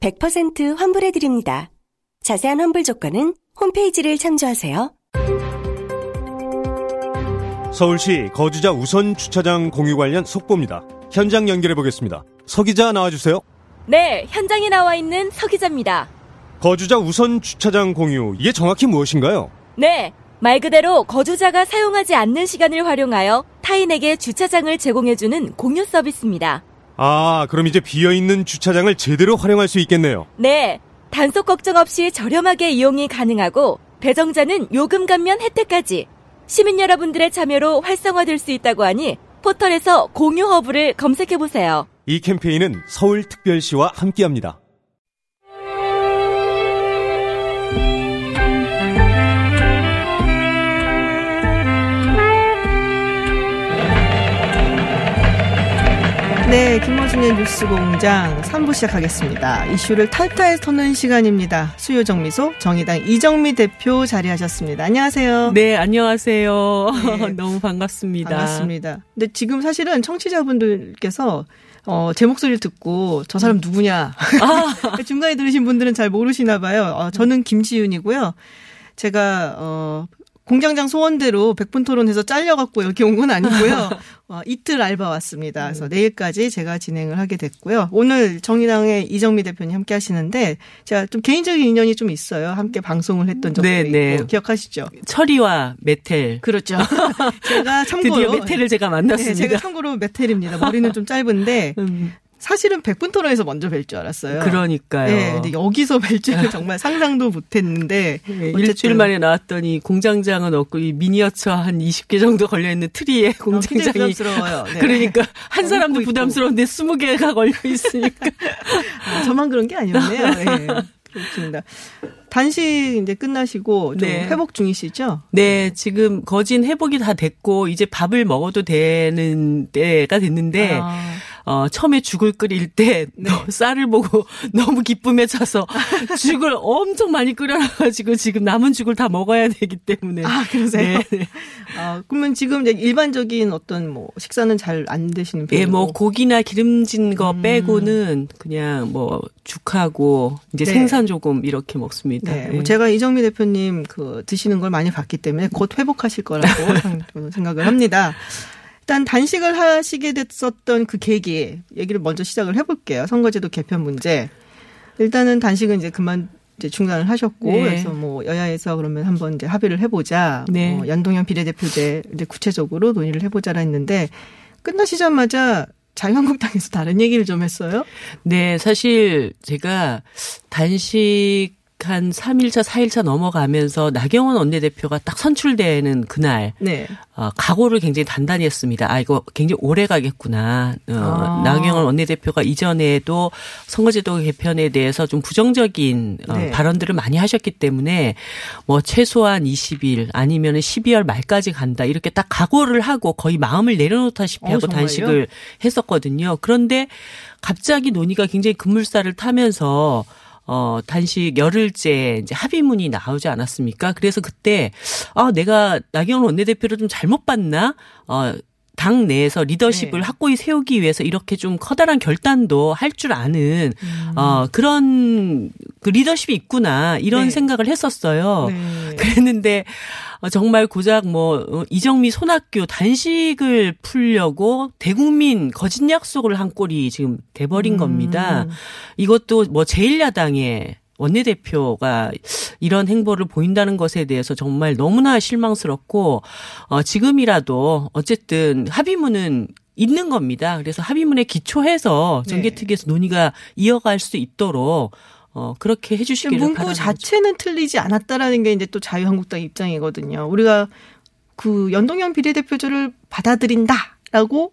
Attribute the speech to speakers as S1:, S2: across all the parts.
S1: 100% 환불해드립니다. 자세한 환불 조건은 홈페이지를 참조하세요.
S2: 서울시 거주자 우선 주차장 공유 관련 속보입니다. 현장 연결해 보겠습니다. 서 기자 나와주세요.
S3: 네, 현장에 나와 있는 서 기자입니다.
S2: 거주자 우선 주차장 공유 이게 정확히 무엇인가요?
S3: 네, 말 그대로 거주자가 사용하지 않는 시간을 활용하여 타인에게 주차장을 제공해주는 공유 서비스입니다.
S2: 아, 그럼 이제 비어 있는 주차장을 제대로 활용할 수 있겠네요.
S3: 네, 단속 걱정 없이 저렴하게 이용이 가능하고 배정자는 요금 감면 혜택까지 시민 여러분들의 참여로 활성화될 수 있다고 하니 포털에서 공유 허브를 검색해 보세요.
S2: 이 캠페인은 서울특별시와 함께합니다.
S4: 네, 김호준의 뉴스 공장 3부 시작하겠습니다. 이슈를 탈탈 터는 시간입니다. 수요 정 미소 정의당 이정미 대표 자리하셨습니다. 안녕하세요.
S5: 네, 안녕하세요.
S4: 네.
S5: 너무 반갑습니다.
S4: 반갑습니다. 근데 지금 사실은 청취자분들께서 어, 제 목소리를 듣고 저 사람 누구냐.
S5: 아.
S4: 중간에 들으신 분들은 잘 모르시나 봐요. 어, 저는 김지윤이고요. 제가 어 공장장 소원대로 백분 토론해서 잘려갖고 이렇게 온건 아니고요. 어, 이틀 알바 왔습니다. 그래서 내일까지 제가 진행을 하게 됐고요. 오늘 정의당의 이정미 대표님 함께 하시는데 제가 좀 개인적인 인연이 좀 있어요. 함께 방송을 했던 적도
S5: 네,
S4: 있고
S5: 네.
S4: 기억하시죠?
S5: 철이와 메텔.
S4: 그렇죠. 제가 참고로
S5: 드디어 메텔을 제가 만났습니다.
S4: 네, 제가 참고로 메텔입니다. 머리는 좀 짧은데
S5: 음,
S4: 사실은 백분 토론에서 먼저 뵐 줄 알았어요.
S5: 그러니까요.
S4: 네, 근데 여기서 뵐 줄은 정말 상상도 못했는데
S5: 네, 일주일 만에 나왔더니 공장장은 없고 이 미니어처 한 20개 정도 걸려 있는 트리에
S4: 어,
S5: 공장장이
S4: 부담스러워요. 네.
S5: 그러니까 한 사람도
S4: 있고.
S5: 부담스러운데 20개가 걸려 있으니까
S4: 아, 저만 그런 게 아니었네요. 네. 그렇습니다. 단식 이제 끝나시고 좀
S5: 네.
S4: 회복 중이시죠?
S5: 네, 지금 거진 회복이 다 됐고 이제 밥을 먹어도 되는 때가 됐는데
S4: 아,
S5: 어, 처음에 죽을 끓일 때
S4: 네.
S5: 너- 쌀을 보고 너무 기쁨에 차서 죽을 엄청 많이 끓여놔가지고 지금 남은 죽을 다 먹어야 되기 때문에.
S4: 아, 그러세요?
S5: 네, 네.
S4: 아, 그러면 지금 일반적인 어떤 뭐 식사는 잘안 되시는 편이고
S5: 예, 뭐 고기나 기름진 거
S4: 음.
S5: 빼고는 그냥 뭐 죽하고 이제
S4: 네.
S5: 생선 조금 이렇게 먹습니다.
S4: 네,
S5: 예.
S4: 뭐 제가 이정미 대표님 그 드시는 걸 많이 봤기 때문에 곧 회복하실 거라고 상- 생각을 합니다. 일단 단식을 하시게 됐었던 그 계기 얘기를 먼저 시작을 해볼게요. 선거제도 개편 문제. 일단은 단식은 이제 그만 이제 중단을 하셨고
S5: 네.
S4: 그래서 뭐 여야에서 그러면 한번 이제 합의를 해보자.
S5: 네.
S4: 뭐 연동형 비례대표제 이제 구체적으로 논의를 해보자라 했는데 끝나시자마자 자유한국당에서 다른 얘기를 좀 했어요.
S5: 네, 사실 제가 단식 한 3일차, 4일차 넘어가면서 나경원 원내대표가 딱 선출되는 그날
S4: 네.
S5: 어, 각오를 굉장히 단단히 했습니다. 아, 이거 굉장히 오래 가겠구나. 어,
S4: 아.
S5: 나경원 원내대표가 이전에도 선거제도 개편에 대해서 좀 부정적인 어,
S4: 네.
S5: 발언들을 많이 하셨기 때문에 뭐 최소한 20일 아니면 12월 말까지 간다. 이렇게 딱 각오를 하고 거의 마음을 내려놓다시피
S4: 어,
S5: 하고
S4: 정말요?
S5: 단식을 했었거든요. 그런데 갑자기 논의가 굉장히 급물살을 타면서 어, 단식 열흘째 이제 합의문이 나오지 않았습니까? 그래서 그때, 아, 내가 나경원 원내대표를 좀 잘못 봤나? 어, 당 내에서 리더십을
S4: 네.
S5: 확고히 세우기 위해서 이렇게 좀 커다란 결단도 할 줄 아는,
S4: 음.
S5: 어, 그런 그 리더십이 있구나. 이런
S4: 네.
S5: 생각을 했었어요.
S4: 네.
S5: 그랬는데 어, 정말 고작 뭐 어, 이정미 손학규 단식을 풀려고 대국민 거짓 약속을 한 꼴이 지금 돼버린
S4: 음.
S5: 겁니다. 이것도 뭐 제1야당의 원내대표가 이런 행보를 보인다는 것에 대해서 정말 너무나 실망스럽고 어 지금이라도 어쨌든 합의문은 있는 겁니다. 그래서 합의문에 기초해서
S4: 네.
S5: 정개특위에서 논의가 이어갈 수 있도록 어 그렇게 해주시기를
S4: 문구
S5: 바라는 거죠.
S4: 자체는 틀리지 않았다라는 게 이제 또 자유한국당 입장이거든요. 우리가 그 연동형 비례대표제를 받아들인다라고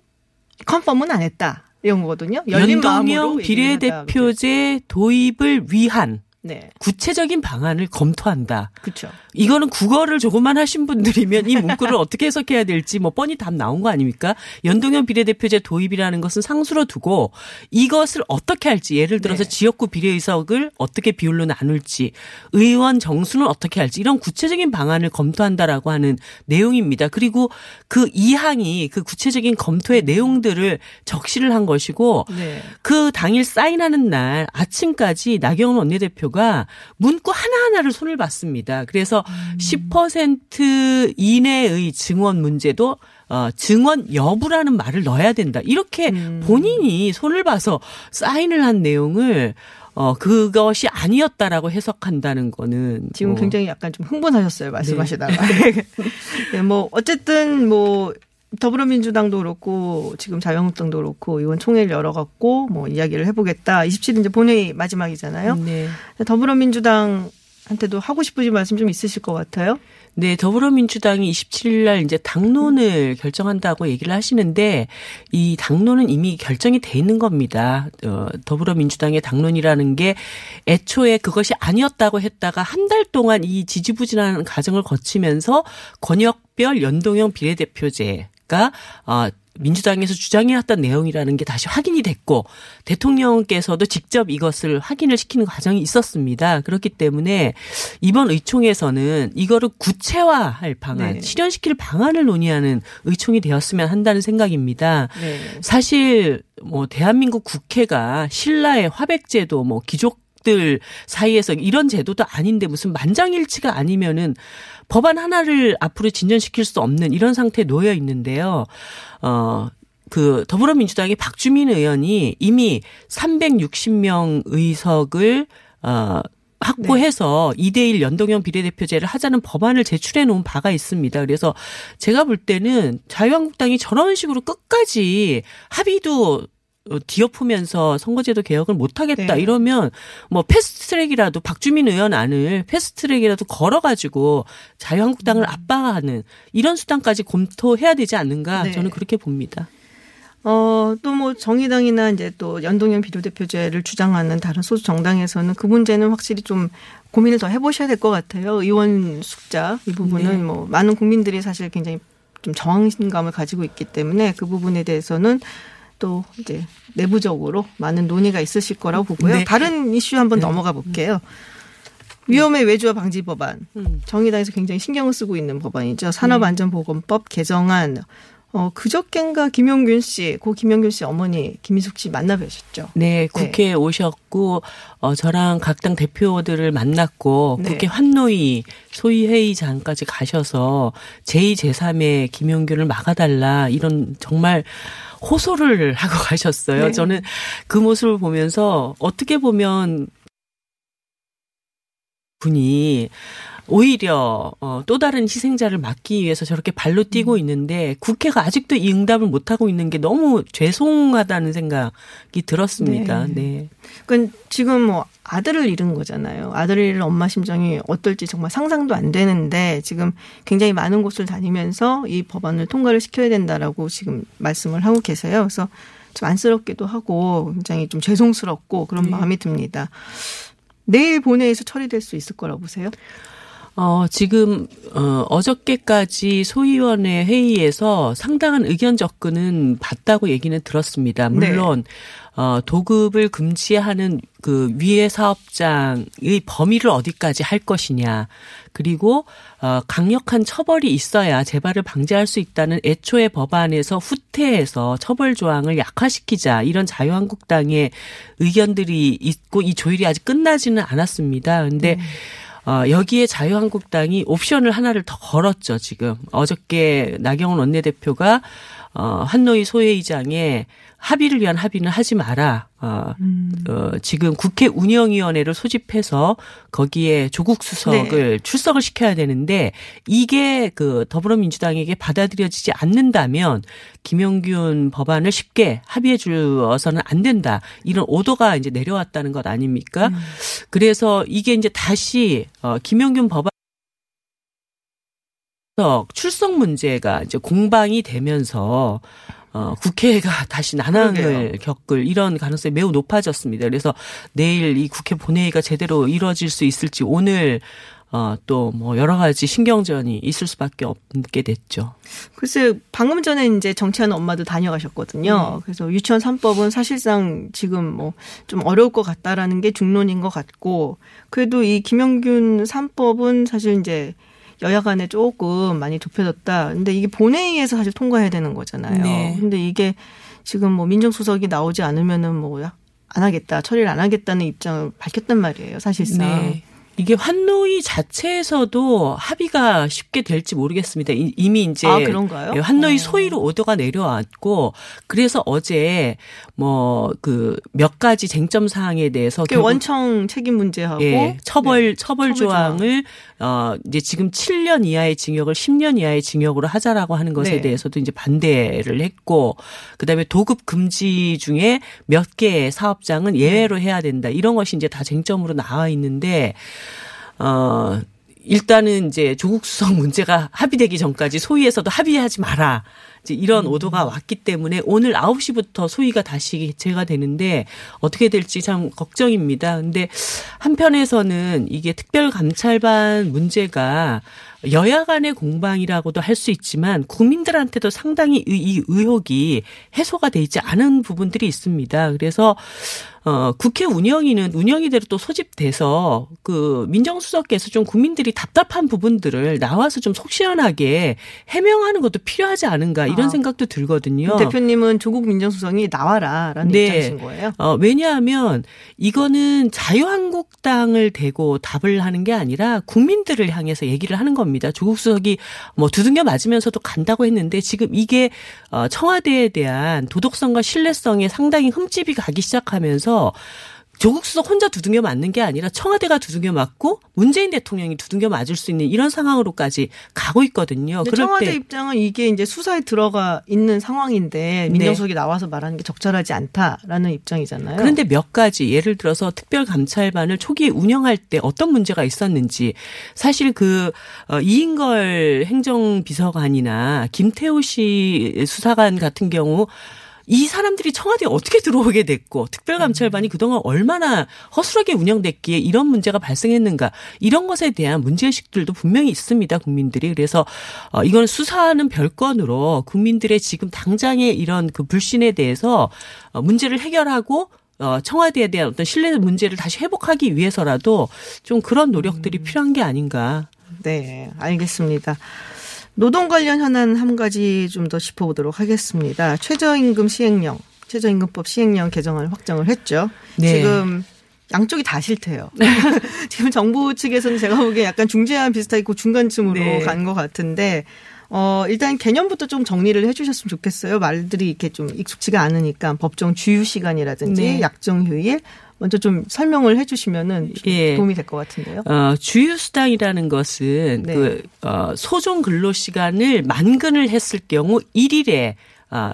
S4: 컨펌은 안 했다. 이런 거거든요.
S5: 연동형. 비례대표제 도입을 위한
S4: 네.
S5: 구체적인 방안을 검토한다.
S4: 그렇죠.
S5: 이거는 국어를 조금만 하신 분들이면 이 문구를 어떻게 해석해야 될지 뭐 뻔히 답 나온 거 아닙니까? 연동형 비례대표제 도입이라는 것은 상수로 두고 이것을 어떻게 할지 예를 들어서
S4: 네.
S5: 지역구 비례의석을 어떻게 비율로 나눌지 의원 정수는 어떻게 할지 이런 구체적인 방안을 검토한다라고 하는 내용입니다. 그리고 그 이항이 그 구체적인 검토의 내용들을 적시를 한 것이고
S4: 네.
S5: 그 당일 사인하는 날 아침까지 나경원 원내대표 가 문구 하나하나를 손을 봤습니다. 그래서 10% 이내의 증원 문제도 어, 증원 여부라는 말을 넣어야 된다. 이렇게 본인이 손을 봐서 사인을 한 내용을 어, 그것이 아니었다라고 해석한다는 거는
S4: 지금
S5: 어,
S4: 굉장히 약간 좀 흥분하셨어요 말씀하시다가. 네, 뭐 어쨌든 뭐 더불어민주당도 그렇고 지금 자유한국당도 그렇고 의원 총회를 열어갖고 뭐 이야기를 해보겠다. 27일 이제 본회의 마지막이잖아요.
S5: 네.
S4: 더불어민주당한테도 하고 싶으신 말씀 좀 있으실 것 같아요.
S5: 네, 더불어민주당이 27일 날 이제 당론을 결정한다고 얘기를 하시는데 이 당론은 이미 결정이 돼 있는 겁니다. 어, 더불어민주당의 당론이라는 게 애초에 그것이 아니었다고 했다가 한 달 동안 이 지지부진한 과정을 거치면서 권역 별 연동형 비례대표제 가 어, 민주당에서 주장해왔던 내용이라는 게 다시 확인이 됐고 대통령께서도 직접 이것을 확인을 시키는 과정이 있었습니다. 그렇기 때문에 이번 의총에서는 이거를 구체화할 방안,
S4: 네.
S5: 실현시킬 방안을 논의하는 의총이 되었으면 한다는 생각입니다.
S4: 네.
S5: 사실 뭐 대한민국 국회가 신라의 화백제도 뭐 귀족 들 사이에서 이런 제도도 아닌데 무슨 만장일치가 아니면은 법안 하나를 앞으로 진전시킬 수 없는 이런 상태에 놓여 있는데요. 어, 그 더불어민주당의 박주민 의원이 이미 360명 의석을 어 확보해서 2대1 연동형 비례대표제를 하자는 법안을 제출해 놓은 바가 있습니다. 그래서 제가 볼 때는 자유한국당이 저런 식으로 끝까지 합의도 어, 뒤엎으면서 선거제도 개혁을 못하겠다
S4: 네.
S5: 이러면 뭐 패스트트랙이라도 박주민 의원 안을 패스트트랙이라도 걸어가지고 자유한국당을 압박하는 이런 수단까지 검토해야 되지 않는가
S4: 네.
S5: 저는 그렇게 봅니다.
S4: 어, 또 뭐 정의당이나 이제 또 연동형 비례대표제를 주장하는 다른 소수 정당에서는 그 문제는 확실히 좀 고민을 더 해보셔야 될 것 같아요. 의원 숫자 이 부분은
S5: 네.
S4: 뭐 많은 국민들이 사실 굉장히 좀 저항감을 가지고 있기 때문에 그 부분에 대해서는 또 이제 내부적으로 많은 논의가 있으실 거라고 보고요.
S5: 네.
S4: 다른 이슈 한번 넘어가 볼게요. 위험의 외주화 방지 법안.
S5: 음.
S4: 정의당에서 굉장히 신경을 쓰고 있는 법안이죠. 산업안전보건법 개정안. 어, 그저께인가 김용균 씨, 고 김용균 씨 어머니 김희숙 씨 만나 뵈셨죠.
S5: 네, 국회에 오셨고 어 저랑 각 당 대표들을 만났고
S4: 네.
S5: 국회 환노위 소위 회의장까지 가셔서 제2 제3의 김용균을 막아달라 이런 정말 호소를 하고 가셨어요.
S4: 네.
S5: 저는 그 모습을 보면서 어떻게 보면 분이 오히려 어, 또 다른 희생자를 막기 위해서 저렇게 발로 뛰고 있는데 국회가 아직도 이 응답을 못 하고 있는 게 너무 죄송하다는 생각이 들었습니다.
S4: 네.
S5: 네.
S4: 그러니까 지금 뭐 아들을 잃은 거잖아요. 아들을 잃은 엄마 심정이 어떨지 정말 상상도 안 되는데 지금 굉장히 많은 곳을 다니면서 이 법안을 통과를 시켜야 된다라고 지금 말씀을 하고 계세요. 그래서 좀 안쓰럽기도 하고 굉장히 좀 죄송스럽고 그런 마음이 듭니다. 내일 본회의에서 처리될 수 있을 거라고 보세요?
S5: 어, 지금, 어, 어저께까지 소위원회 회의에서 상당한 의견 접근은 봤다고 얘기는 들었습니다. 물론, 어, 도급을 금지하는 그 위해 사업장의 범위를 어디까지 할 것이냐. 그리고, 어, 강력한 처벌이 있어야 재발을 방지할 수 있다는 애초의 법안에서 후퇴해서 처벌 조항을 약화시키자. 이런 자유한국당의 의견들이 있고 이 조율이 아직 끝나지는 않았습니다. 근데 어, 여기에 자유한국당이 옵션을 하나를 더 걸었죠, 지금. 어저께 나경원 원내대표가, 어, 한노희 소회의장에 합의를 위한 합의는 하지 마라. 어, 어, 지금 국회 운영위원회를 소집해서 거기에 조국 수석을 출석을 시켜야 되는데 이게 그 더불어민주당에게 받아들여지지 않는다면 김용균 법안을 쉽게 합의해 주어서는 안 된다. 이런 오도가 이제 내려왔다는 것 아닙니까? 그래서 이게 이제 다시 어, 김용균 법안 출석 문제가 이제 공방이 되면서 어, 국회가 다시 난항을
S4: 그러게요.
S5: 겪을 이런 가능성이 매우 높아졌습니다. 그래서 내일 이 국회 본회의가 제대로 이루어질 수 있을지 오늘 어, 또 뭐 여러 가지 신경전이 있을 수밖에 없게 됐죠.
S4: 글쎄 방금 전에 이제 정치하는 엄마도 다녀가셨거든요.
S5: 네.
S4: 그래서 유치원 3법은 사실상 지금 뭐 좀 어려울 것 같다라는 게 중론인 것 같고 그래도 이 김영균 3법은 사실 이제 여야 간에 조금 많이 좁혀졌다. 근데 이게 본회의에서 사실 통과해야 되는 거잖아요.
S5: 네.
S4: 근데 이게 지금 뭐 민정수석이 나오지 않으면은 뭐안 하겠다, 처리를 안 하겠다는 입장을 밝혔단 말이에요, 사실상.
S5: 네. 이게 환노위 자체에서도 합의가 쉽게 될지 모르겠습니다. 이- 이미 이제
S4: 아, 그런가요?
S5: 예, 환노위
S4: 어.
S5: 소위로 오더가 내려왔고 그래서 어제 뭐 그 몇 가지 쟁점 사항에 대해서 결국
S4: 원청 책임 문제하고
S5: 예, 처벌
S4: 네.
S5: 처벌
S4: 처벌 조항.
S5: 조항을 어 이제 지금 7년 이하의 징역을 10년 이하의 징역으로 하자라고 하는 것에
S4: 네.
S5: 대해서도 이제 반대를 했고 그다음에 도급 금지 중에 몇 개의 사업장은 예외로 해야 된다. 이런 것이 이제 다 쟁점으로 나와 있는데 어 일단은 이제 조국 수석 문제가 합의되기 전까지 소위에서도 합의하지 마라. 이제 이런
S4: 음.
S5: 오도가 왔기 때문에 오늘 9시부터 소위가 다시 개최가 되는데 어떻게 될지 참 걱정입니다. 근데 한편에서는 이게 특별감찰반 문제가 여야 간의 공방이라고도 할 수 있지만 국민들한테도 상당히 이, 이 의혹이 해소가 돼 있지 않은 부분들이 있습니다. 그래서 어 국회 운영위는 운영위대로 또 소집돼서 그 민정수석께서 좀 국민들이 답답한 부분들을 나와서 좀 속 시원하게 해명하는 것도 필요하지 않은가 이런
S4: 아.
S5: 생각도 들거든요.
S4: 대표님은 조국 민정수석이 나와라라는
S5: 네.
S4: 입장이신 거예요.
S5: 어, 왜냐하면 이거는 자유한국당을 대고 답을 하는 게 아니라 국민들을 향해서 얘기를 하는 겁니다. 조국 수석이 뭐 두둥겨 맞으면서도 간다고 했는데 지금 이게 어, 청와대에 대한 도덕성과 신뢰성에 상당히 흠집이 가기 시작하면서 조국 수석 혼자 두둥겨 맞는 게 아니라 청와대가 두둥겨 맞고 문재인 대통령이 두둥겨 맞을 수 있는 이런 상황으로까지 가고 있거든요. 그럴
S4: 청와대
S5: 때
S4: 입장은 이게 이제 수사에 들어가 있는 상황인데 민정수석이 나와서 말하는 게 적절하지 않다라는 입장이잖아요.
S5: 그런데 몇 가지 예를 들어서 특별감찰반을 초기에 운영할 때 어떤 문제가 있었는지 사실 그 어, 이인걸 행정비서관이나 김태우 씨 수사관 같은 경우 이 사람들이 청와대에 어떻게 들어오게 됐고 특별감찰반이 그동안 얼마나 허술하게 운영됐기에 이런 문제가 발생했는가 이런 것에 대한 문제의식들도 분명히 있습니다 국민들이 그래서 어, 이건 수사하는 별건으로 국민들의 지금 당장의 이런 그 불신에 대해서 어, 문제를 해결하고 어, 청와대에 대한 어떤 신뢰 문제를 다시 회복하기 위해서라도 좀 그런 노력들이 필요한 게 아닌가.
S4: 네, 알겠습니다. 노동 관련 현안 한 가지 좀 더 짚어보도록 하겠습니다. 최저임금 시행령, 최저임금법 시행령 개정을 확정을 했죠.
S5: 네.
S4: 지금 양쪽이 다 싫대요. 지금 정부 측에서는 제가 보기에 약간 중재안 비슷하게 그 중간쯤으로
S5: 네.
S4: 간것 같은데, 어, 일단 개념부터 좀 정리를 해 주셨으면 좋겠어요. 말들이 이렇게 좀 익숙치가 않으니까 법정 주유 시간이라든지
S5: 네.
S4: 약정 휴일 먼저 좀 설명을 해 주시면은 좀
S5: 예.
S4: 도움이 될 것 같은데요.
S5: 어, 주휴수당이라는 것은
S4: 네.
S5: 그 어, 소정 근로 시간을 만근을 했을 경우 1일에 어,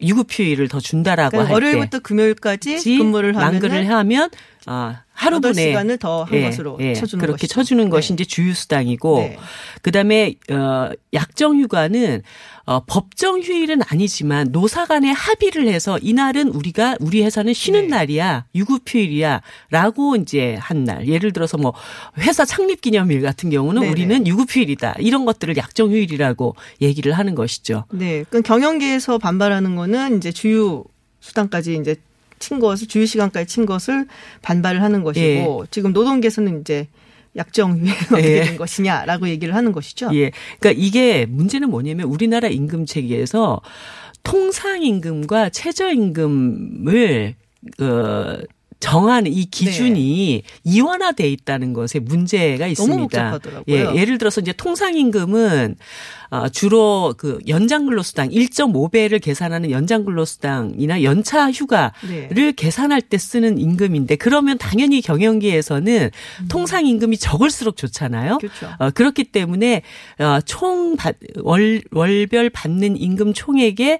S5: 유급휴일을 더 준다라고
S4: 그러니까
S5: 할 때.
S4: 월요일부터 금요일까지 근무를 하면
S5: 만근을 하면 어, 하루분의
S4: 시간을 더한
S5: 예,
S4: 것으로
S5: 예,
S4: 쳐주는
S5: 그렇게
S4: 것이죠.
S5: 쳐주는 것이
S4: 네.
S5: 이제 주휴 수당이고
S4: 네.
S5: 그다음에 어 약정 휴가는 어 법정 휴일은 아니지만 노사 간에 합의를 해서 이날은 우리가 우리 회사는 쉬는
S4: 네.
S5: 날이야 유급 휴일이야라고 이제 한 날 예를 들어서 뭐 회사 창립 기념일 같은 경우는
S4: 네네.
S5: 우리는 유급 휴일이다 이런 것들을 약정 휴일이라고 얘기를 하는 것이죠.
S4: 네. 그 경영계에서 반발하는 거는 이제 주유 수당까지 이제 친 것을 주유 시간까지 친 것을 반발을 하는 것이고 지금 노동계에서는 이제 약정 어떻게
S5: 예.
S4: 된 것이냐라고 얘기를 하는 것이죠.
S5: 예. 그러니까 이게 문제는 뭐냐면 우리나라 임금 체계에서 통상 임금과 최저 임금을 어 정하는 이 기준이 이원화돼 있다는 것에 문제가 있습니다.
S4: 네. 복잡하더라고요.
S5: 예, 예를 들어서 이제 통상 임금은 어, 주로 그 연장 근로수당 1.5배를 계산하는 연장 근로수당이나 연차 휴가를
S4: 네.
S5: 계산할 때 쓰는 임금인데 그러면 당연히 경영계에서는 통상 임금이 적을수록 좋잖아요.
S4: 음. 그렇죠.
S5: 어, 그렇기 때문에 어, 총 받, 월, 월별 받는 임금 총액의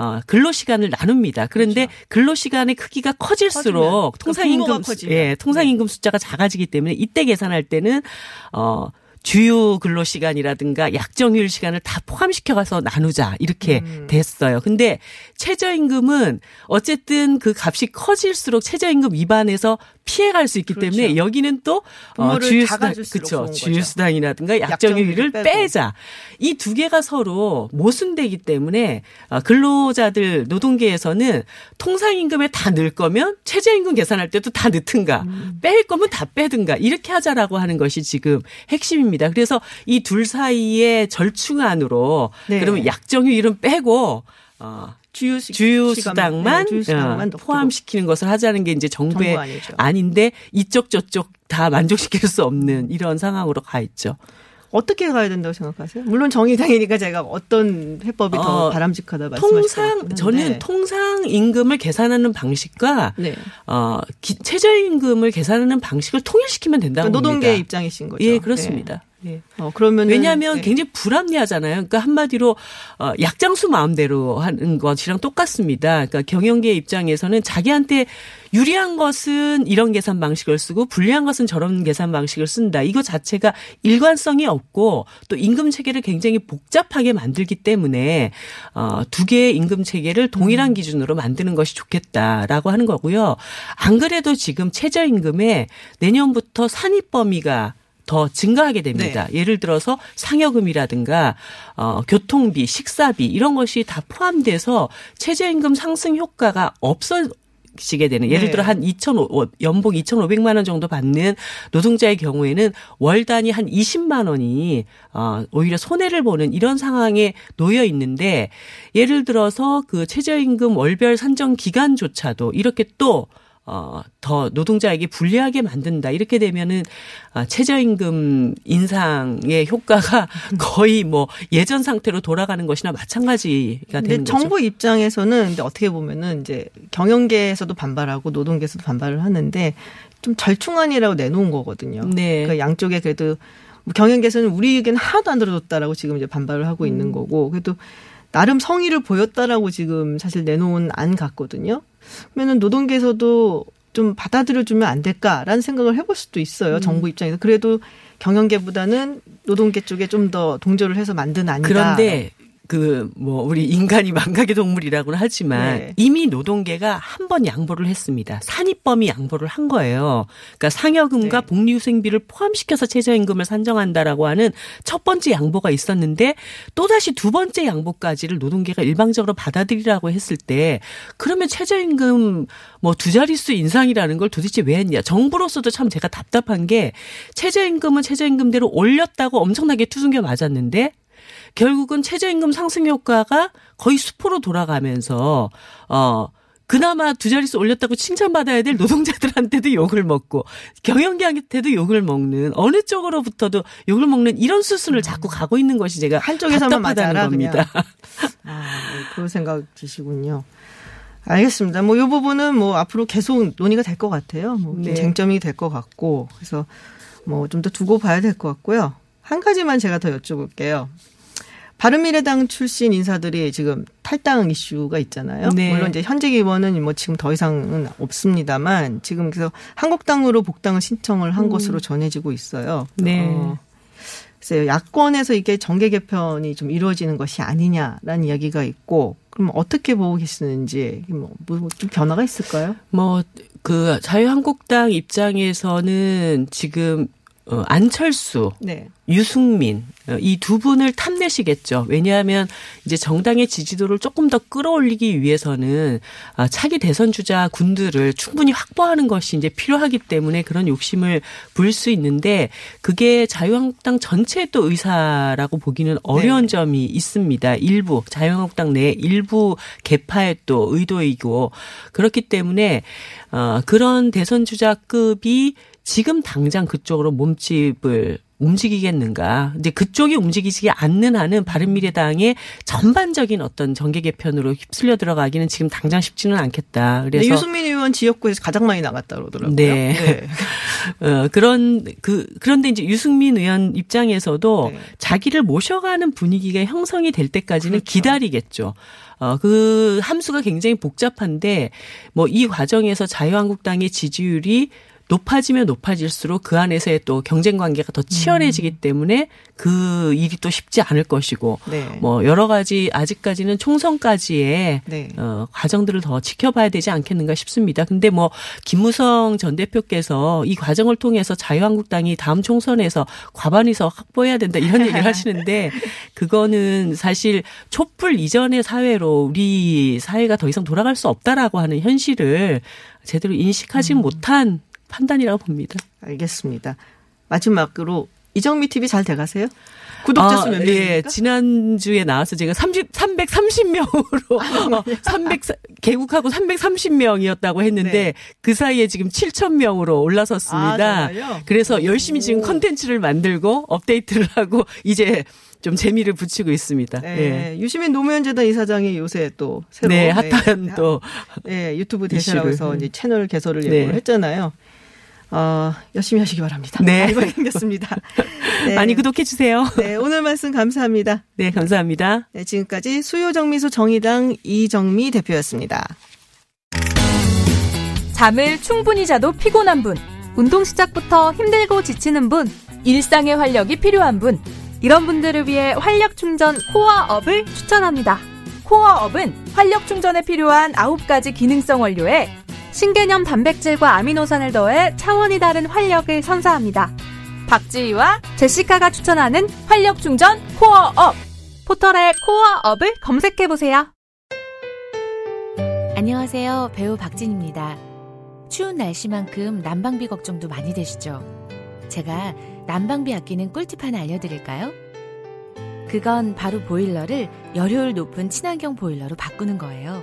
S5: 어, 근로 시간을 나눕니다. 그런데 근로 시간의 크기가 커질수록 통상 임금. 예, 통상 임금 숫자가 작아지기 때문에 이때 계산할 때는 어 주요 근로 시간이라든가 약정휴일 시간을 다 포함시켜 가서 나누자 이렇게
S4: 음.
S5: 됐어요. 근데 최저임금은 어쨌든 그 값이 커질수록 최저임금 위반에서 피해갈 수 있기
S4: 그렇죠.
S5: 때문에 여기는 또 어,
S4: 작아질수록
S5: 그렇죠. 약정휴일을
S4: 빼고.
S5: 빼자. 이 두 개가 서로 모순되기 때문에 어, 근로자들 노동계에서는 통상임금에 다 넣을 거면 최저임금 계산할 때도 다 넣든가
S4: 음.
S5: 뺄 거면 다 빼든가 이렇게 하자라고 하는 것이 지금 핵심입니다. 그래서 이 둘 사이의 절충안으로
S4: 네.
S5: 그러면 약정휴일은 빼고 어,
S4: 주유 시-
S5: 주휴수당만
S4: 시간, 네,
S5: 어. 포함시키는 것을 하자는 게 이제 정부의. 아닌데 이쪽 저쪽 다 만족시킬 수 없는 이런 상황으로 가 있죠.
S4: 어떻게 가야 된다고 생각하세요? 물론 정의당이니까 제가 어떤 해법이 더
S5: 어,
S4: 바람직하다 말씀하실 것
S5: 통상 저는
S4: 한데.
S5: 통상 임금을 계산하는 방식과
S4: 네.
S5: 어 기- 최저임금을 계산하는 방식을 통일시키면 된다고
S4: 그러니까 노동계. 입장이신 거죠.
S5: 예, 그렇습니다. 예.
S4: 네. 어, 그러면
S5: 왜냐하면 굉장히 불합리하잖아요. 그러니까 한마디로 어, 약장수 마음대로 하는 것이랑 똑같습니다. 그러니까 경영계 입장에서는 자기한테 유리한 것은 이런 계산 방식을 쓰고 불리한 것은 저런 계산 방식을 쓴다. 이거 자체가 일관성이 없고 또 임금 체계를 굉장히 복잡하게 만들기 때문에 어, 두 개의 임금 체계를 동일한 기준으로 만드는 것이 좋겠다라고 하는 거고요. 안 그래도 지금 최저임금에 내년부터 산입 범위가 더 증가하게 됩니다. 예를 들어서 상여금이라든가 어 교통비, 식사비 이런 것이 다 포함돼서 최저임금 상승 효과가 없어 지게 되는 예를
S4: 네.
S5: 들어 한2,000 연봉 2,500만 원 정도 받는 노동자의 경우에는 월 단위 한 20만 원이 어 오히려 손해를 보는 이런 상황에 놓여 있는데 예를 들어서 그 최저임금 월별 산정 기간조차도 이렇게 또 어, 더 노동자에게 불리하게 만든다. 이렇게 되면은, 아, 최저임금 인상의 효과가 거의 뭐 예전 상태로 돌아가는 것이나 마찬가지가 되는 거죠.
S4: 정부 입장에서는 근데 어떻게 보면은 이제 경영계에서도 반발하고 노동계에서도 반발을 하는데 좀 절충안이라고 내놓은 거거든요.
S5: 네.
S4: 그러니까 양쪽에 그래도 뭐 경영계에서는 우리 의견 하나도 안 들어줬다라고 지금 이제 반발을 하고
S5: 음.
S4: 있는 거고 그래도 나름 성의를 보였다라고 지금 사실 내놓은 안 같거든요. 그러면은 노동계에서도 좀 받아들여주면 안 될까라는 생각을 해볼 수도 있어요.
S5: 음.
S4: 정부 입장에서 그래도 경영계보다는 노동계 쪽에 좀 더 동조를 해서 만든 아니다.
S5: 그런데 그 뭐 우리 인간이 망각의 동물이라고는 하지만
S4: 네.
S5: 이미 노동계가 한 번 양보를 했습니다. 산입범위 양보를 한 거예요. 그러니까 상여금과
S4: 네.
S5: 복리후생비를 포함시켜서 최저임금을 산정한다라고 하는 첫 번째 양보가 있었는데 또 다시 두 번째 양보까지를 노동계가 일방적으로 받아들이라고 했을 때 그러면 최저임금 뭐 두 자릿수 인상이라는 걸 도대체 왜 했냐? 정부로서도 참 제가 답답한 게 최저임금은 최저임금대로 올렸다고 엄청나게 투승겨 맞았는데 결국은 최저임금 상승 효과가 거의 수포로 돌아가면서 어 그나마 두 자릿수 올렸다고 칭찬받아야 될 노동자들한테도 욕을 먹고 경영계한테도 욕을 먹는 어느 쪽으로부터도 욕을 먹는 이런 수순을 자꾸 가고 있는 것이 제가
S4: 한쪽에서만 맞아라,
S5: 겁니다.
S4: 아, 네, 그런 생각이시군요. 알겠습니다. 뭐 이 부분은 뭐 앞으로 계속 논의가 될 것 같아요. 뭐
S5: 네.
S4: 쟁점이 될 것 같고 그래서 뭐 좀 더 두고 봐야 될 것 같고요. 한 가지만 제가 더 여쭤볼게요. 바른미래당 출신 인사들이 지금 탈당 이슈가 있잖아요.
S5: 네.
S4: 물론 이제 현직 의원은 뭐 지금 더 이상은 없습니다만 지금 그래서 한국당으로 복당을 신청을 한 것으로 전해지고 있어요.
S5: 음. 네.
S4: 어, 글쎄요, 야권에서 이게 정계 개편이 좀 이루어지는 것이 아니냐라는 이야기가 있고, 그럼 어떻게 보고 계시는지, 뭐, 뭐, 좀 변화가 있을까요?
S5: 뭐 그 자유한국당 입장에서는 지금 어, 안철수
S4: 네.
S5: 유승민 어, 이두 분을 탐내시겠죠. 왜냐하면 이제 정당의 지지도를 조금 더 끌어올리기 위해서는 아, 차기 대선 주자 군들을 충분히 확보하는 것이 이제 필요하기 때문에 그런 욕심을 부릴 수 있는데 그게 자유한국당 전체의 또 의사라고 보기는 어려운
S4: 네.
S5: 점이 있습니다. 일부 자유한국당 내 일부 개파의 또 의도이고 그렇기 때문에 어, 그런 대선 주자급이 지금 당장 그쪽으로 몸집을 움직이겠는가. 이제 그쪽이 움직이지 않는 한은 바른미래당의 전반적인 어떤 정계 개편으로 휩쓸려 들어가기는 지금 당장 쉽지는 않겠다. 그래서
S4: 유승민 의원 지역구에서 가장 많이 나갔다 그러더라고요.
S5: 네. 어, 그런 그 그런데 이제 유승민 의원 입장에서도
S4: 네.
S5: 자기를 모셔가는 분위기가 형성이 될 때까지는
S4: 그렇죠.
S5: 기다리겠죠. 어, 그 함수가 굉장히 복잡한데 뭐 이 과정에서 자유한국당의 지지율이 높아지면 높아질수록 그 안에서의 또 경쟁 관계가 더 치열해지기
S4: 음.
S5: 때문에 그 일이 또 쉽지 않을 것이고
S4: 네.
S5: 뭐 여러 가지 아직까지는 총선까지의
S4: 네.
S5: 어, 과정들을 더 지켜봐야 되지 않겠는가 싶습니다. 근데 뭐 김무성 전 대표께서 이 과정을 통해서 자유한국당이 다음 총선에서 과반의석 확보해야 된다 이런 얘기를 하시는데 그거는 사실 촛불 이전의 사회로 우리 사회가 더 이상 돌아갈 수 없다라고 하는 현실을 제대로 인식하지 못한 판단이라고 봅니다.
S4: 알겠습니다. 마지막으로 이정미 TV 잘 돼가세요? 구독자 수몇
S5: 예,
S4: 명입니까?
S5: 지난주에 나와서 제가 30, 330명으로,
S4: 아,
S5: 300, 개국하고 330명이었다고 했는데,
S4: 네.
S5: 그 사이에 지금 7,000명으로 올라섰습니다.
S4: 아?
S5: 그래서 열심히 지금
S4: 오.
S5: 컨텐츠를 만들고, 업데이트를 하고, 이제 좀 재미를 붙이고 있습니다.
S4: 네, 유시민 노무현 재단 이사장이 요새 또 새로
S5: 네, 핫한 또,
S4: 네, 유튜브 대세라고 해서. 이제 채널 개설을
S5: 네.
S4: 예고를 했잖아요. 어, 열심히 하시기 바랍니다.
S5: 네.
S4: 많이 생겼습니다. 네.
S5: 많이 구독해 주세요.
S4: 네, 오늘 말씀 감사합니다.
S5: 네, 감사합니다.
S4: 네, 지금까지 수요정미소 정의당 이정미 대표였습니다.
S6: 잠을 충분히 자도 피곤한 분, 운동 시작부터 힘들고 지치는 분, 일상의 활력이 필요한 분, 이런 분들을 위해 활력 충전 코어업을 추천합니다. 코어업은 활력 충전에 필요한 9가지 기능성 원료에 신개념 단백질과 아미노산을 더해 차원이 다른 활력을 선사합니다. 박지희와 제시카가 추천하는 활력 충전 코어업. 포털에 코어업을 검색해보세요.
S7: 안녕하세요. 배우 박진입니다. 추운 날씨만큼 난방비 걱정도 많이 되시죠? 제가 난방비 아끼는 꿀팁 하나 알려드릴까요? 그건 바로 보일러를 열효율 높은 친환경 보일러로 바꾸는 거예요.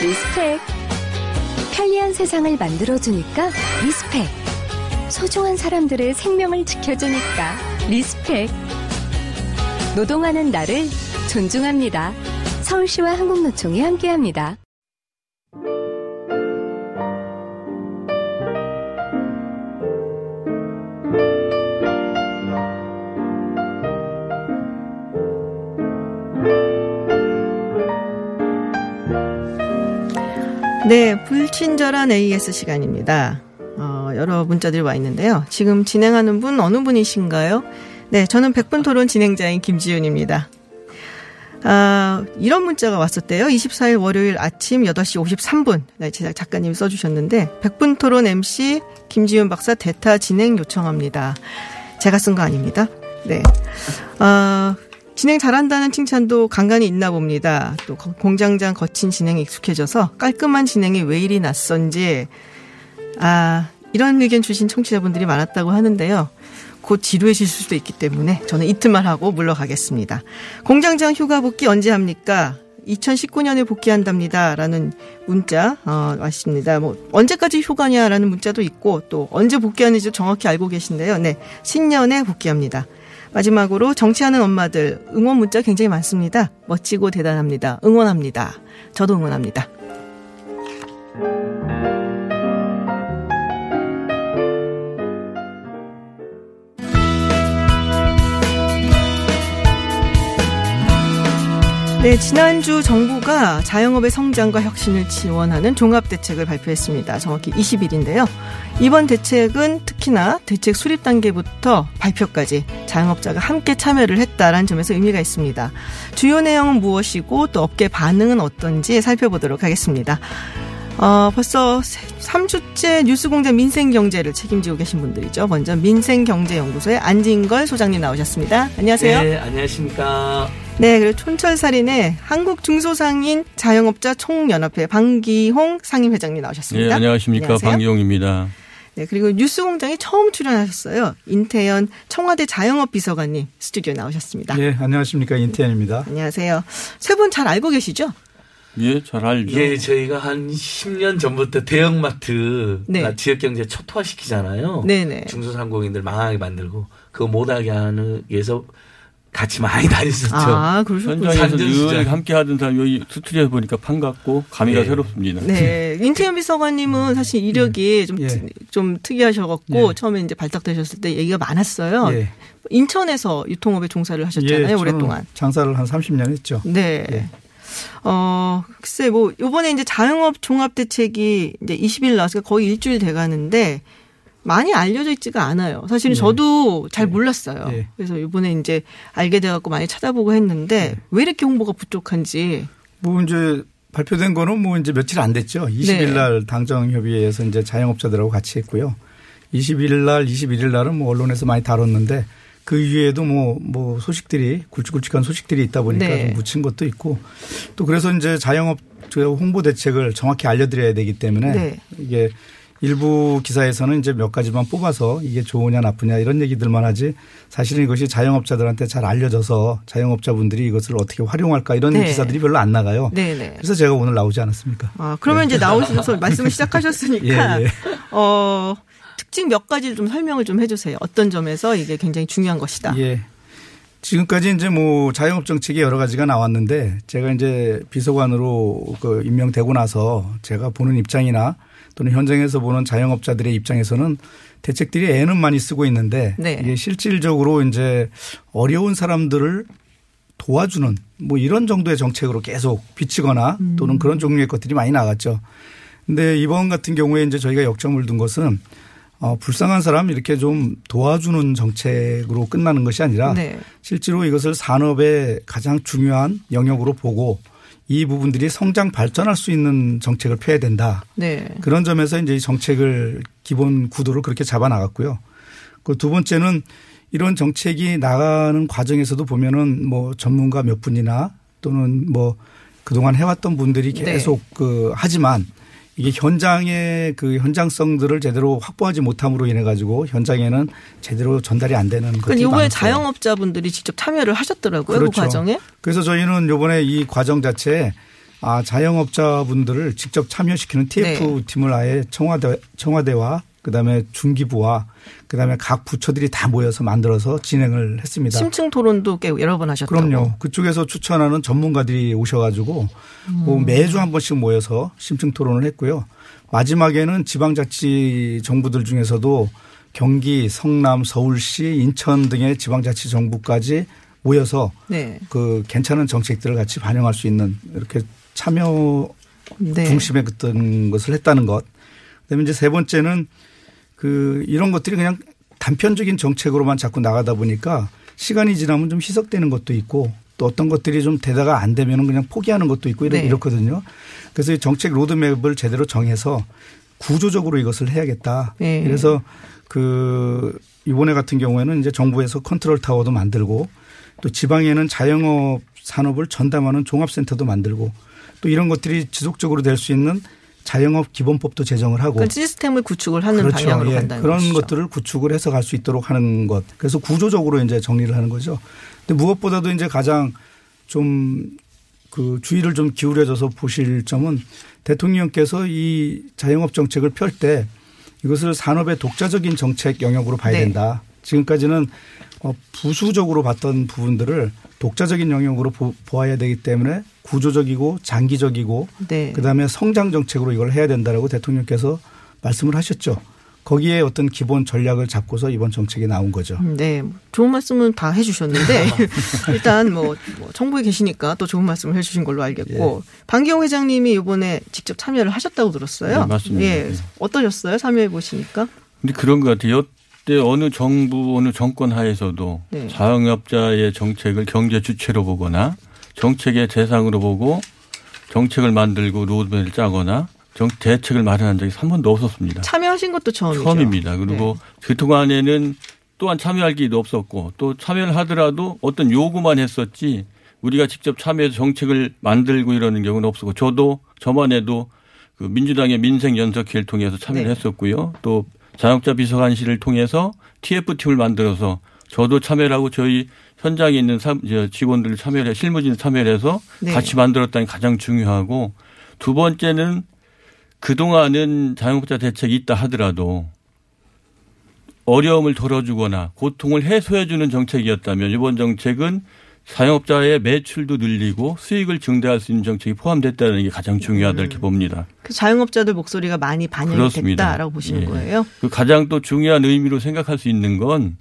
S8: 리스펙. 편리한 세상을 만들어주니까 리스펙. 소중한 사람들의 생명을 지켜주니까 리스펙. 노동하는 나를 존중합니다. 서울시와 한국노총이 함께합니다.
S4: 네, 불친절한 AS 시간입니다. 어, 여러 문자들이 와 있는데요. 지금 진행하는 분 어느 분이신가요? 네, 저는 100분 토론 진행자인 김지윤입니다. 아, 이런 문자가 왔었대요. 24일 월요일 아침 8시 53분. 네, 제작 작가님이 써주셨는데, 100분 토론 MC 김지윤 박사 대타 진행 요청합니다. 제가 쓴 거 아닙니다. 네. 아, 진행 잘한다는 칭찬도 간간히 있나 봅니다. 또 거- 공장장 거친 진행에 익숙해져서 깔끔한 진행이 왜 이리 낯선지, 아, 이런 의견 주신 청취자분들이 많았다고 하는데요. 곧 지루해질 수도 있기 때문에 저는 이틀만 하고 물러가겠습니다. 공장장 휴가 복귀 언제 합니까? 2019년에 복귀한답니다. 라는 문자, 어, 왔습니다. 뭐, 언제까지 휴가냐라는 문자도 있고, 또 언제 복귀하는지 정확히 알고 계신데요. 네. 신년에 복귀합니다. 마지막으로 정치하는 엄마들 응원 문자 굉장히 많습니다. 멋지고 대단합니다. 응원합니다. 저도 응원합니다. 네, 지난주 정부가 자영업의 성장과 혁신을 지원하는 종합대책을 발표했습니다. 정확히 20일인데요. 이번 대책은 특히나 대책 수립 단계부터 발표까지 자영업자가 함께 참여를 했다라는 점에서 의미가 있습니다. 주요 내용은 무엇이고 또 업계 반응은 어떤지 살펴보도록 하겠습니다. 어, 벌써 3주째 뉴스공장 민생경제를 책임지고 계신 분들이죠. 먼저 민생경제연구소의 안진걸 소장님 나오셨습니다. 안녕하세요.
S9: 네, 안녕하십니까.
S4: 네, 그리고 촌철살인의 한국중소상인 자영업자 총연합회 방기홍 상임회장님 나오셨습니다.
S10: 네, 안녕하십니까.
S4: 안녕하세요.
S10: 방기홍입니다.
S4: 네, 그리고 뉴스공장에 처음 출연하셨어요. 인태현 청와대 자영업 비서관님 스튜디오에 나오셨습니다.
S11: 네, 안녕하십니까. 인태현입니다.
S4: 안녕하세요. 세 분 잘 알고 계시죠?
S10: 예, 잘 알죠.
S9: 예, 저희가 한 10년 전부터 대형마트
S4: 네.
S9: 지역 경제 초토화 시키잖아요.
S4: 네네.
S9: 중소상공인들 망하게 만들고 그거 못하게 하는 위해서 같이 많이 다녔었죠.
S4: 아, 그러셨군요.
S10: 현장에서 함께 하던 사람 여기 스튜디오에 보니까 반갑고 감회가
S9: 네.
S10: 새롭습니다.
S4: 네, 인태현 비서관님은 사실 이력이 좀,
S11: 예.
S4: 특- 좀 특이하셔갖고
S11: 예.
S4: 처음에 이제 발탁되셨을 때 얘기가 많았어요.
S11: 예.
S4: 인천에서 유통업에 종사를 하셨잖아요, 오랫동안.
S11: 장사를 한 30년 했죠.
S4: 네.
S11: 예.
S4: 어, 글쎄, 뭐, 요번에 이제 자영업 종합대책이 이제 20일 나왔으니까 거의 일주일 돼 가는데 많이 알려져 있지가 않아요. 사실은
S11: 네.
S4: 저도 잘 몰랐어요.
S11: 예.
S4: 그래서 요번에 이제 알게 돼갖고 많이 찾아보고 했는데
S11: 네.
S4: 왜 이렇게 홍보가 부족한지.
S11: 뭐 이제 발표된 거는 뭐 이제 며칠 안 됐죠. 20일
S4: 네.
S11: 날 당정협의회에서 이제 자영업자들하고 같이 했고요. 20일 날, 21일 날은 뭐 언론에서 많이 다뤘는데 그 이후에도 뭐, 뭐 소식들이 굵직굵직한 소식들이 있다 보니까
S4: 네.
S11: 좀 묻힌 것도 있고 또 그래서 이제 자영업 저 홍보 대책을 정확히 알려드려야 되기 때문에
S4: 네.
S11: 이게 일부 기사에서는 이제 몇 가지만 뽑아서 이게 좋으냐 나쁘냐 이런 얘기들만 하지 사실은 이것이 자영업자들한테 잘 알려져서 자영업자분들이 이것을 어떻게 활용할까 이런
S4: 네.
S11: 기사들이 별로 안 나가요.
S4: 네네.
S11: 그래서 제가 오늘 나오지 않았습니까?
S4: 아, 그러면 이제 나오셔서 말씀을 시작하셨으니까
S11: 예, 예.
S4: 어, 특징 몇 가지 좀 설명을 좀 해주세요. 어떤 점에서 이게 굉장히 중요한 것이다.
S11: 예. 지금까지 이제 뭐 자영업 정책이 여러 가지가 나왔는데 제가 이제 비서관으로 그 임명되고 나서 제가 보는 입장이나 또는 현장에서 보는 자영업자들의 입장에서는 대책들이 애는 많이 쓰고 있는데
S4: 네.
S11: 이게 실질적으로 이제 어려운 사람들을 도와주는 뭐 이런 정도의 정책으로 계속 비치거나 또는 그런 종류의 것들이 많이 나갔죠. 근데 이번 같은 경우에 이제 저희가 역점을 둔 것은 어, 불쌍한 사람 이렇게 좀 도와주는 정책으로 끝나는 것이 아니라
S4: 네.
S11: 실제로 이것을 산업의 가장 중요한 영역으로 보고 이 부분들이 성장 발전할 수 있는 정책을 펴야 된다.
S4: 네.
S11: 그런 점에서 이제 이 정책을 기본 구도를 그렇게 잡아 나갔고요. 그 두 번째는 이런 정책이 나가는 과정에서도 보면은 뭐 전문가 몇 분이나 또는 뭐 그동안 해왔던 분들이
S4: 네.
S11: 계속 그 하지만 이게 현장의 그 현장성들을 제대로 확보하지 못함으로 인해 가지고 현장에는 제대로 전달이 안 되는
S4: 그러니까
S11: 것들이
S4: 이번에. 자영업자분들이 직접 참여를 하셨더라고요.
S11: 그렇죠.
S4: 그 과정에.
S11: 그래서 저희는 이번에 이 과정 자체에 아, 자영업자분들을 직접 참여시키는 TF
S4: 네.
S11: 팀을 아예 청와대, 청와대와 그다음에 중기부와 그다음에 각 부처들이 다 모여서 만들어서 진행을 했습니다.
S4: 심층 토론도 꽤 여러 번 하셨다고.
S11: 그럼요. 그쪽에서 추천하는 전문가들이 오셔가지고
S4: 음.
S11: 뭐 매주 한 번씩 모여서 심층 토론을 했고요. 마지막에는 지방자치 정부들 중에서도 경기, 성남, 서울시, 인천 등의 지방자치 정부까지 모여서
S4: 네.
S11: 그 괜찮은 정책들을 같이 반영할 수 있는 이렇게 참여
S4: 네.
S11: 중심의 어떤 것을 했다는 것. 그다음에 이제 세 번째는 그 이런 것들이 그냥 단편적인 정책으로만 자꾸 나가다 보니까 시간이 지나면 좀 희석되는 것도 있고 또 어떤 것들이 좀 되다가 안 되면 그냥 포기하는 것도 있고 이렇-
S4: 네.
S11: 이렇거든요. 그래서 이 정책 로드맵을 제대로 정해서 구조적으로 이것을 해야겠다.
S4: 네.
S11: 그래서 그 이번에 같은 경우에는 이제 정부에서 컨트롤 타워도 만들고 또 지방에는 자영업 산업을 전담하는 종합센터도 만들고 또 이런 것들이 지속적으로 될 수 있는 자영업 기본법도 제정을 하고
S4: 그러니까 시스템을 구축을 하는
S11: 그렇죠.
S4: 방향으로
S11: 예.
S4: 간다는
S11: 그런
S4: 것이죠.
S11: 것들을 구축을 해서 갈 수 있도록 하는 것. 그래서 구조적으로 이제 정리를 하는 거죠. 근데 무엇보다도 이제 가장 좀 그 주의를 좀 기울여져서 보실 점은 대통령께서 이 자영업 정책을 펼 때 이것을 산업의 독자적인 정책 영역으로 봐야
S4: 네.
S11: 된다. 지금까지는 어, 부수적으로 봤던 부분들을 독자적인 영역으로 보, 보아야 되기 때문에 구조적이고 장기적이고
S4: 네.
S11: 그다음에 성장 정책으로 이걸 해야 된다라고 대통령께서 말씀을 하셨죠. 거기에 어떤 기본 전략을 잡고서 이번 정책이 나온 거죠.
S4: 네, 좋은 말씀은 다 해주셨는데 일단 뭐, 뭐 정부에 계시니까 또 좋은 말씀을 해주신 걸로 알겠고 방기용 회장님이 이번에 직접 참여를 하셨다고 들었어요.
S10: 네, 맞습니다.
S4: 예,
S10: 네.
S4: 어떠셨어요? 참여해 보시니까?
S10: 근데 그런 것 같아요. 이때 어느 정부, 어느 정권 하에서도
S4: 네.
S10: 자영업자의 정책을 경제 주체로 보거나 정책의 대상으로 보고 정책을 만들고 로드맵을 짜거나 정, 대책을 마련한 적이 한 번도 없었습니다.
S4: 참여하신 것도 처음이죠.
S10: 처음입니다. 그리고 교통안에는 또한 참여할 기회도 없었고 또 참여를 하더라도 어떤 요구만 했었지 우리가 직접 참여해서 정책을 만들고 이러는 경우는 없었고 저도 저만 해도 그 민주당의 민생 연석회를 통해서 참여를
S4: 네.
S10: 했었고요. 또 자영업자 비서관실을 통해서 TF팀을 만들어서 저도 참여를 하고 저희 현장에 있는 직원들 참여를 해- 실무진 참여를 해서
S4: 네.
S10: 같이 만들었다는 게 가장 중요하고 두 번째는 그동안은 자영업자 대책이 있다 하더라도 어려움을 덜어주거나 고통을 해소해주는 정책이었다면 이번 정책은 자영업자의 매출도 늘리고 수익을 증대할 수 있는 정책이 포함됐다는 게 가장 중요하다 이렇게 봅니다.
S4: 그 자영업자들 목소리가 많이 반영이
S10: 그렇습니다.
S4: 됐다라고 보시는
S10: 예.
S4: 거예요.
S10: 그 가장 또 중요한 의미로 생각할 수 있는 건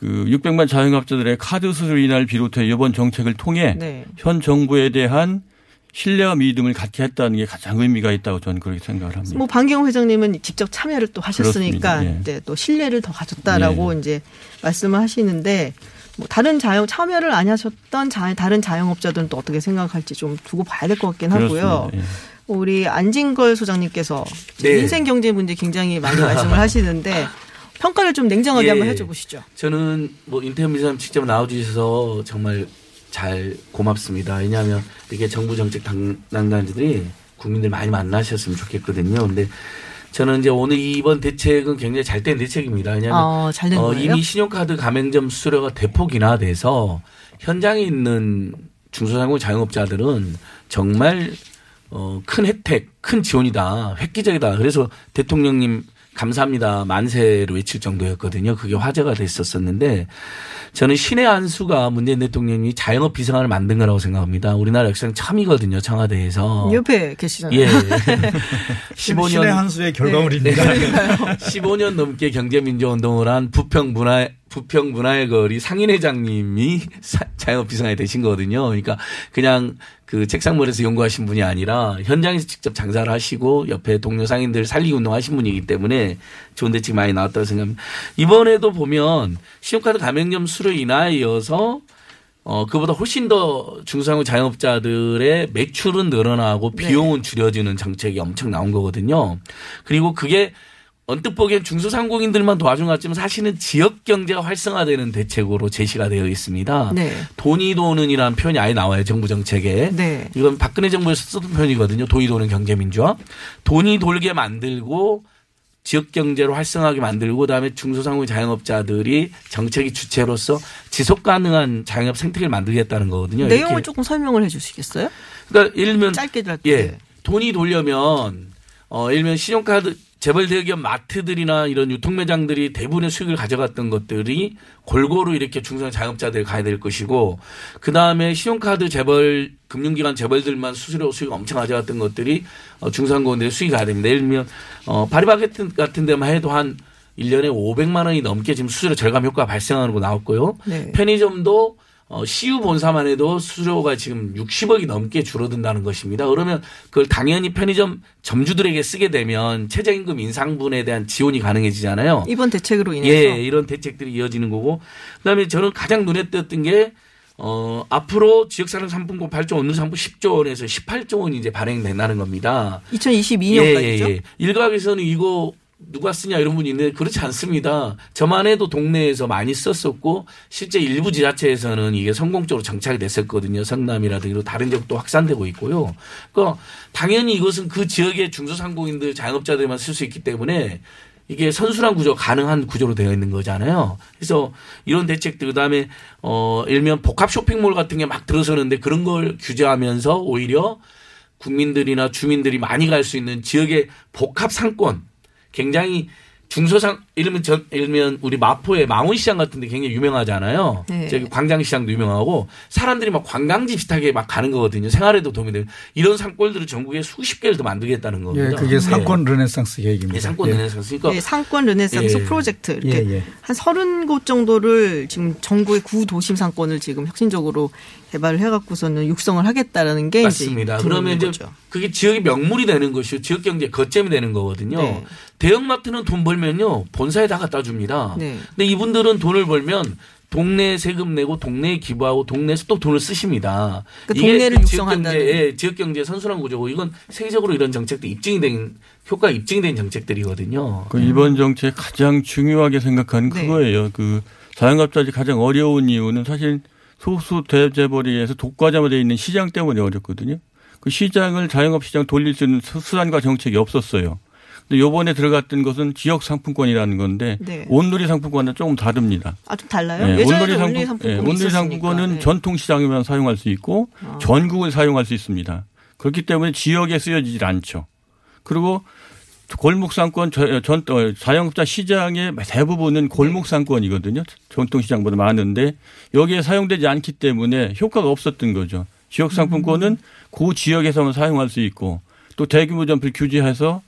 S10: 그 600만 자영업자들의 카드 수수료 인하를 비롯해 이번 정책을 통해
S4: 네.
S10: 현 정부에 대한 신뢰와 믿음을 갖게 했다는 게 가장 의미가 있다고 저는 그렇게 생각을 합니다.
S4: 뭐 방경호 회장님은 직접 참여를 또 하셨으니까.
S10: 예.
S4: 이제 또 신뢰를 더 가졌다라고 이제 말씀을 하시는데 뭐 다른 자영 참여를 안 하셨던 자, 다른 자영업자들은 또 어떻게 생각할지 좀 두고 봐야 될 것 같긴 하고요.
S10: 예.
S4: 우리 안진걸 소장님께서
S9: 네.
S4: 인생 경제 문제 굉장히 많이 말씀을 하시는데 평가를 좀 냉정하게
S9: 예.
S4: 한번 해줘 보시죠.
S9: 저는 뭐 인터뷰 미사님 직접 나와주셔서 정말 잘 고맙습니다. 왜냐하면 이렇게 정부 정책 담당자들이 국민들 많이 만나셨으면 좋겠거든요. 근데 저는 이제 오늘 이번 대책은 굉장히 잘된 대책입니다. 왜냐하면
S4: 어,
S9: 어? 이미 신용카드 가맹점 수수료가 대폭 인하돼서 현장에 있는 중소상공 자영업자들은 정말 어, 큰 혜택, 큰 지원이다, 획기적이다. 그래서 대통령님 감사합니다 만세로 외칠 정도였거든요. 그게 화제가 됐었었는데 저는 신의 한 수가 문재인 대통령이 자영업 비상안을 만든 거라고 생각합니다. 우리나라 역사상 처음이거든요. 청와대에서.
S4: 옆에 계시잖아요.
S9: 예.
S11: 신의 한 수의 결과물입니다.
S9: 네. 15년 넘게 경제민주운동을 한 부평 문화 부평 문화의 거리 상인회장님이 사- 자영업 비상에 되신 거거든요. 그러니까 그냥 그 책상머리에서 연구하신 분이 아니라 현장에서 직접 장사를 하시고 옆에 동료 상인들 살리기 운동하신 분이기 때문에 좋은 대책 많이 나왔다고 생각합니다. 이번에도 보면 신용카드 가맹점 수료 인하에 이어서 어, 그보다 훨씬 더 중소상공 자영업자들의 매출은 늘어나고 비용은 줄여지는 정책이 엄청 나온 거거든요. 그리고 그게 언뜻 보기엔 중소상공인들만 도와준 것 같지만 사실은 지역 경제가 활성화되는 대책으로 제시가 되어 있습니다.
S4: 네.
S9: 돈이 도는이라는 표현이 아예 나와요. 정부 정책에.
S4: 네.
S9: 이건 박근혜 정부에서 쓰던 표현이거든요. 돈이 도는 경제민주화. 돈이 돌게 만들고 지역 경제로 활성화하게 만들고 그다음에 중소상공 자영업자들이 정책의 주체로서 지속 가능한 자영업 생태계를 만들겠다는 거거든요.
S4: 내용을
S9: 이렇게.
S4: 조금 설명을 해 주시겠어요?
S9: 그러니까 예를 들면
S4: 짧게 짧게.
S9: 예. 돈이 돌려면 어 예를 들면 신용카드 재벌 대기업 마트들이나 이런 유통 매장들이 대부분의 수익을 가져갔던 것들이 골고루 이렇게 중소형 자영업자들 가야 될 것이고 그 다음에 신용카드 재벌 금융기관 재벌들만 수수료 수익 엄청 가져갔던 것들이 어 중소상공인들의 수익이 가야 됩니다. 예를 들면 어 파리바게트 같은 데만 해도 한 1년에 500만 원이 넘게 지금 수수료 절감 효과가 발생하는 거 나왔고요.
S4: 네.
S9: 편의점도 어, CU 본사만 해도 수수료가 지금 60억이 넘게 줄어든다는 것입니다. 그러면 그걸 당연히 편의점 점주들에게 쓰게 되면 최저임금 인상분에 대한 지원이 가능해지잖아요.
S4: 이번 대책으로 인해서
S9: 예, 이런 대책들이 이어지는 거고. 그다음에 저는 가장 눈에 띄었던 게 어, 앞으로 지역사랑 상품권 8조 원, 상품 10조 원에서 18조 원이 이제 발행된다는 겁니다.
S4: 2022년까지죠.
S9: 예, 예, 예. 일각에서는 이거 누가 쓰냐 이런 분이 있는데 그렇지 않습니다. 저만 해도 동네에서 많이 썼었고 실제 일부 지자체에서는 이게 성공적으로 정착이 됐었거든요. 성남이라든지 다른 지역도 확산되고 있고요. 그러니까 당연히 이것은 그 지역의 중소상공인들 자영업자들만 쓸 수 있기 때문에 이게 선순환 구조 가능한 구조로 되어 있는 거잖아요. 그래서 이런 대책들 그다음에 어 일면 복합 쇼핑몰 같은 게 막 들어서는데 그런 걸 규제하면서 오히려 국민들이나 주민들이 많이 갈 수 있는 지역의 복합 상권 굉장히 중소상 이러면 저 이러면 우리 마포의 망원시장 같은데 굉장히 유명하잖아요.
S4: 네.
S9: 저기 광장시장도 유명하고 사람들이 막 관광지 비슷하게 막 가는 거거든요. 생활에도 도움이 되는 이런 상권들을 전국에 수십 개를 더 만들겠다는 겁니다.
S11: 예, 그게 상권 르네상스 계획입니다.
S9: 예, 상권
S11: 예.
S9: 르네상스. 그러니까
S4: 예, 상권 르네상스
S9: 예.
S4: 프로젝트 이렇게
S11: 예, 예.
S4: 한 30곳 정도를 지금 전국의 구 도심 상권을 지금 혁신적으로 개발을 해갖고서는 육성을 하겠다라는 게
S9: 맞습니다.
S4: 이제
S9: 그러면 이제
S4: 거죠.
S9: 그게 지역의 명물이 되는 것이고 지역 경제 거점이 되는 거거든요.
S4: 네.
S9: 대형마트는 돈 벌면요 본사에 다 갖다 줍니다.
S4: 네.
S9: 근데 이분들은 돈을 벌면 동네 세금 내고 동네에 기부하고 동네에서 또 돈을 쓰십니다.
S4: 그
S9: 이게
S4: 동네를
S9: 그
S4: 육성한다는.
S9: 지역 경제, 지역 경제 선순환 구조고 이건 세계적으로 이런 정책도 입증이 된 효과 입증이 된 정책들이거든요.
S10: 그 이번 정책 가장 중요하게 생각하는
S4: 네.
S10: 그거예요. 그 자영업자들이 가장 어려운 이유는 사실 소수 대재벌이에서 독과점화 되어 있는 시장 때문에 어렵거든요. 그 시장을 자영업 시장 돌릴 수 있는 수- 수단과 정책이 없었어요. 근데 요번에 들어갔던 것은 지역 상품권이라는 건데
S4: 네.
S10: 온누리 상품권은 조금 다릅니다.
S4: 아, 좀 달라요?
S10: 네, 온누리 상품, 네, 온누리. 상품권은
S4: 네.
S10: 전통 시장에만 사용할 수 있고
S4: 아.
S10: 전국을 사용할 수 있습니다. 그렇기 때문에 지역에 쓰여지질 않죠. 그리고 골목 상권 저- 전 어, 자영업자 시장의 대부분은 골목 상권이거든요. 전통 시장보다 많은데 여기에 사용되지 않기 때문에 효과가 없었던 거죠. 지역 상품권은 그 지역에서만 사용할 수 있고 또 대규모 점포를 규제해서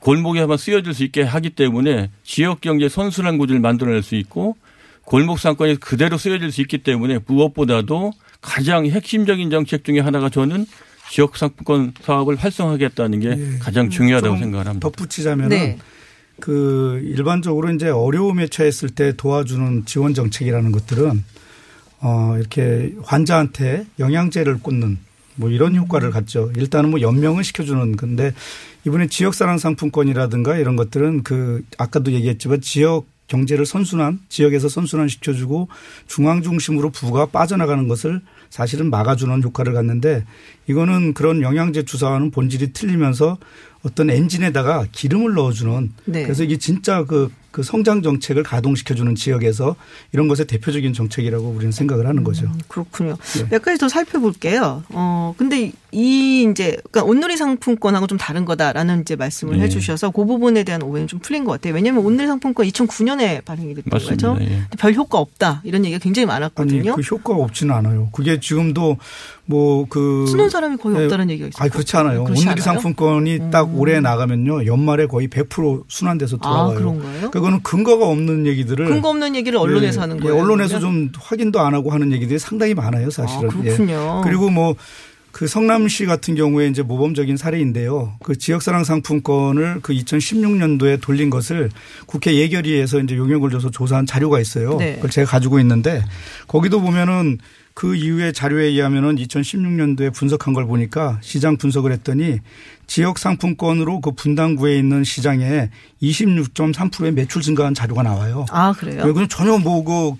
S10: 골목에만 쓰여질 수 있게 하기 때문에 지역 경제 선순환 구조를 만들어낼 수 있고 골목 상권이 그대로 쓰여질 수 있기 때문에 무엇보다도 가장 핵심적인 정책 중에 하나가 저는 지역 상품권 사업을 활성화하겠다는 게 가장 중요하다고
S11: 예. 조금
S10: 생각을 합니다.
S11: 덧붙이자면은
S4: 네.
S11: 그 일반적으로 이제 어려움에 처했을 때 도와주는 지원 정책이라는 것들은 어 이렇게 환자한테 영양제를 꽂는 뭐 이런 효과를 갖죠. 일단은 뭐 연명을 시켜주는 건데 이번에 지역사랑 상품권이라든가 이런 것들은 그 아까도 얘기했지만 지역 경제를 선순환 지역에서 선순환 시켜주고 중앙 중심으로 부가 빠져나가는 것을 사실은 막아주는 효과를 갖는데 이거는 그런 영양제 주사와는 본질이 틀리면서 어떤 엔진에다가 기름을 넣어주는
S4: 네.
S11: 그래서 이게 진짜 그, 그 성장 정책을 가동시켜주는 지역에서 이런 것의 대표적인 정책이라고 우리는 생각을 하는 거죠.
S4: 그렇군요.
S11: 네.
S4: 몇 가지 더 살펴볼게요. 어, 근데 이 이제, 그러니까 온누리 상품권하고 좀 다른 거다라는 이제 말씀을
S10: 네.
S4: 해주셔서 그 부분에 대한 오해는 좀 풀린 것 같아요. 왜냐하면 온누리 상품권 2009년에 발행이 됐던
S10: 맞습니다.
S4: 거죠.
S10: 예.
S4: 별 효과 없다. 이런 얘기가 굉장히
S11: 아니
S4: 많았거든요.
S11: 그 효과가 없지는 않아요. 그게 지금도 뭐 그
S4: 쓰는 사람이 거의 없다는 얘기가 있어요.
S11: 아니 그렇지 않아요.
S4: 그렇지
S11: 온누리
S4: 않아요? 음.
S11: 상품권이 딱 올해 나가면요 연말에 거의 100% 순환돼서 돌아와요.
S4: 아, 그런가요?
S11: 그거는 근거가 없는 얘기들을
S4: 근거 없는 얘기를 언론에서
S11: 예,
S4: 하는
S11: 예,
S4: 거예요.
S11: 언론에서
S4: 그러면?
S11: 좀 확인도 안 하고 하는 얘기들이 상당히 많아요, 사실은.
S4: 아, 그렇군요.
S11: 예. 그리고 뭐그 성남시 같은 경우에 이제 모범적인 사례인데요. 그 지역사랑 상품권을 그 2016년도에 돌린 것을 국회 예결위에서 이제 용역을 줘서 조사한 자료가 있어요.
S4: 네.
S11: 그걸 제가 가지고 있는데 거기도 보면은 그 이후에 자료에 의하면은 2016년도에 분석한 걸 보니까 시장 분석을 했더니 지역 상품권으로 그 분당구에 있는 시장에 26.3%의 매출 증가한 자료가 나와요.
S4: 아, 그래요?
S11: 그건 전혀 뭐그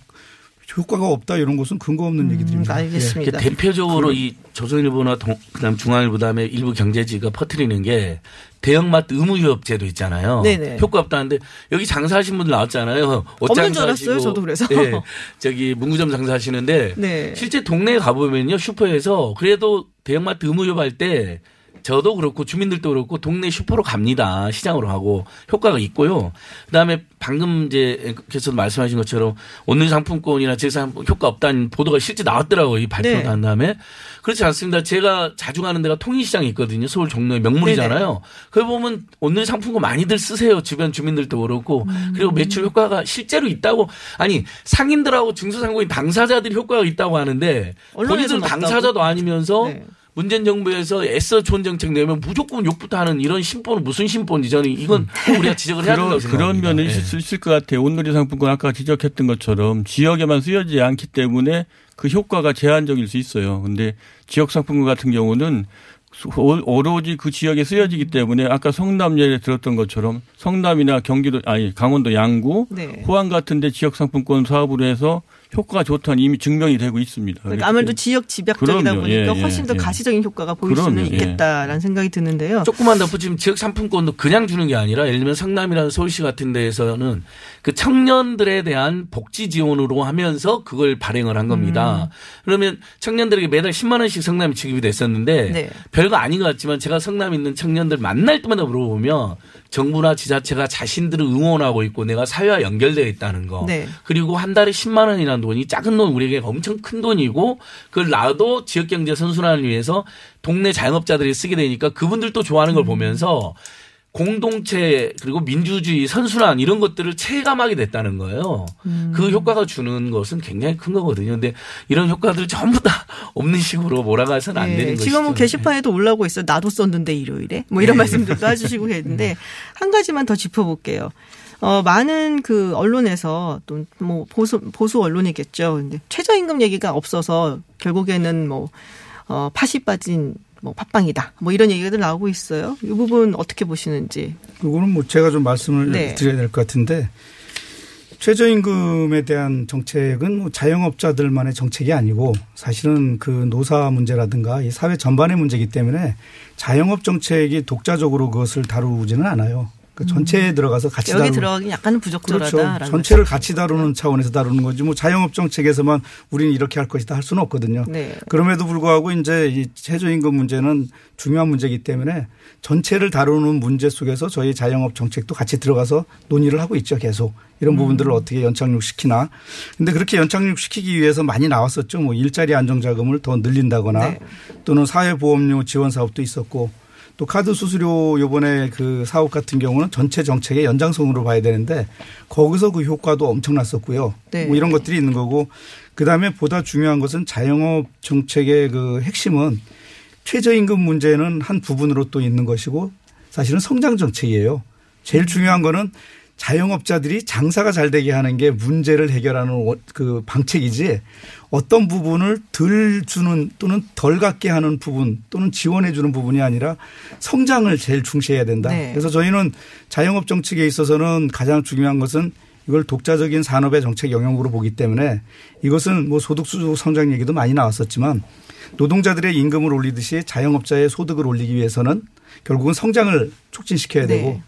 S11: 효과가 없다 이런 것은 근거 없는 얘기들입니다.
S4: 음, 알겠습니다.
S9: 그 대표적으로 이 조선일보나 동, 그다음 중앙일보 다음에 일부 경제지가 퍼뜨리는 게 대형마트 의무유업 제도 있잖아요.
S4: 네네.
S9: 효과 없다는데 여기 장사하신 분들 나왔잖아요. 옷
S4: 없는 줄 알았어요, 저도 그래서.
S9: 네, 저기 문구점 장사하시는데
S4: 네.
S9: 실제 동네에 가보면요 슈퍼에서 그래도 대형마트 의무유업 할 때 저도 그렇고 주민들도 그렇고 동네 슈퍼로 갑니다. 시장으로 하고 효과가 있고요. 그다음에 방금 이제 계속 말씀하신 것처럼 오늘 상품권이나 제상 효과 없다는 보도가 실제 나왔더라고요. 이 발표가
S4: 네.
S9: 난 다음에 그렇지 않습니다. 제가 자주 가는 데가 통일시장이 있거든요. 서울 종로의 명물이잖아요. 거기 보면 오늘 상품권 많이들 쓰세요. 주변 주민들도 그렇고 그리고 매출 효과가 실제로 있다고 아니 상인들하고 중소상공인 당사자들이 효과가 있다고 하는데 본인들? 당사자도 아니면서
S4: 네.
S9: 문재인 정부에서 애써 좋은 정책 내면 무조건 욕부터 하는 이런 심보는 무슨 심보인지 저는 이건 꼭 우리가 지적을 해야 된다고 생각합니다.
S10: 그런 면은
S9: 예.
S10: 있을 수 있을 것 같아요. 온누리 상품권 아까 지적했던 것처럼 지역에만 쓰여지지 않기 때문에 그 효과가 제한적일 수 있어요. 근데 지역 상품권 같은 경우는 오- 오로지 그 지역에 쓰여지기 때문에 아까 성남 예에 들었던 것처럼 성남이나 경기도 아니 강원도 양구,
S4: 네.
S10: 호암 같은 데 지역 상품권 사업으로 해서 효과가 좋다는 이미 증명이 되고 있습니다.
S4: 그러니까 아무래도 지역 집약적이다
S10: 그럼요.
S4: 보니까
S10: 예, 예,
S4: 훨씬 더
S10: 예.
S4: 가시적인 효과가 보일
S10: 그럼요.
S4: 수는
S10: 예.
S4: 있겠다라는 생각이 드는데요.
S9: 조금만 덧붙이면 지역 상품권도 그냥 주는 게 아니라 예를 들면 성남이라는 서울시 같은 데에서는 그 청년들에 대한 복지 지원으로 하면서 그걸 발행을 한 겁니다. 그러면 청년들에게 매달 10만 원씩 성남이 지급이 됐었는데
S4: 네.
S9: 별거 아닌 것 같지만 제가 성남에 있는 청년들 만날 때마다 물어보면 정부나 지자체가 자신들을 응원하고 있고 내가 사회와 연결되어 있다는 거.
S4: 네.
S9: 그리고 한 달에 10만 원이라는 돈이 작은 돈 우리에게 엄청 큰 돈이고 그걸 나도 지역 경제 선순환을 위해서 동네 자영업자들이 쓰게 되니까 그분들도 좋아하는 걸 보면서 공동체 그리고 민주주의 선순환 이런 것들을 체감하게 됐다는 거예요. 그 효과가 주는 것은 굉장히 큰 거거든요. 근데 이런 효과들 전부 다 없는 식으로 몰아가서는 안
S4: 네,
S9: 되는 것이죠.
S4: 지금 뭐 게시판에도 올라오고 있어요. 나도 썼는데 일요일에 뭐 이런 말씀들도 해주시고 계는데 한 가지만 더 짚어볼게요. 어, 많은 그 언론에서 또 뭐 보수 보수 언론이겠죠. 근데 최저임금 얘기가 없어서 결국에는 뭐 어, 팥이 빠진 뭐 팥빵이다. 뭐 이런 얘기들 나오고 있어요. 이 부분 어떻게 보시는지.
S11: 그거는 뭐 제가 좀 말씀을
S4: 네.
S11: 드려야 될 것 같은데 최저임금에 대한 정책은 뭐 자영업자들만의 정책이 아니고 사실은 그 노사 문제라든가 이 사회 전반의 문제이기 때문에 자영업 정책이 독자적으로 그것을 다루지는 않아요. 그 전체에 들어가서 같이
S4: 음. 여기
S11: 다루
S4: 들어가긴 약간은 부적절하다라는
S11: 그렇죠. 전체를 같이 다루는 차원에서 다루는 거지 뭐 자영업 정책에서만 우리는 이렇게 할 것이다 할 수는 없거든요.
S4: 네.
S11: 그럼에도 불구하고 이제 이 최저임금 문제는 중요한 문제이기 때문에 전체를 다루는 문제 속에서 저희 자영업 정책도 같이 들어가서 논의를 하고 있죠. 계속 이런 부분들을 어떻게 연착륙시키나. 근데 그렇게 연착륙시키기 위해서 많이 나왔었죠. 뭐 일자리 안정자금을 더 늘린다거나 또는 사회보험료 지원 사업도 있었고 또 카드 수수료 요번에 그 사업 같은 경우는 전체 정책의 연장선으로 봐야 되는데 거기서 그 효과도 엄청났었고요.
S4: 네.
S11: 뭐 이런 것들이 있는 거고 그다음에 보다 중요한 것은 자영업 정책의 그 핵심은 최저임금 문제는 한 부분으로 또 있는 것이고 사실은 성장 정책이에요. 제일 중요한 거는 자영업자들이 장사가 잘 되게 하는 게 문제를 해결하는 원- 그 방책이지 어떤 부분을 덜 주는 또는 덜 갖게 하는 부분 또는 지원해 주는 부분이 아니라 성장을 제일 중시해야 된다.
S4: 네.
S11: 그래서 저희는 자영업 정책에 있어서는 가장 중요한 것은 이걸 독자적인 산업의 정책 영역으로 보기 때문에 이것은 뭐 소득 수조 성장 얘기도 많이 나왔었지만 노동자들의 임금을 올리듯이 자영업자의 소득을 올리기 위해서는 결국은 성장을 촉진시켜야
S4: 네.
S11: 되고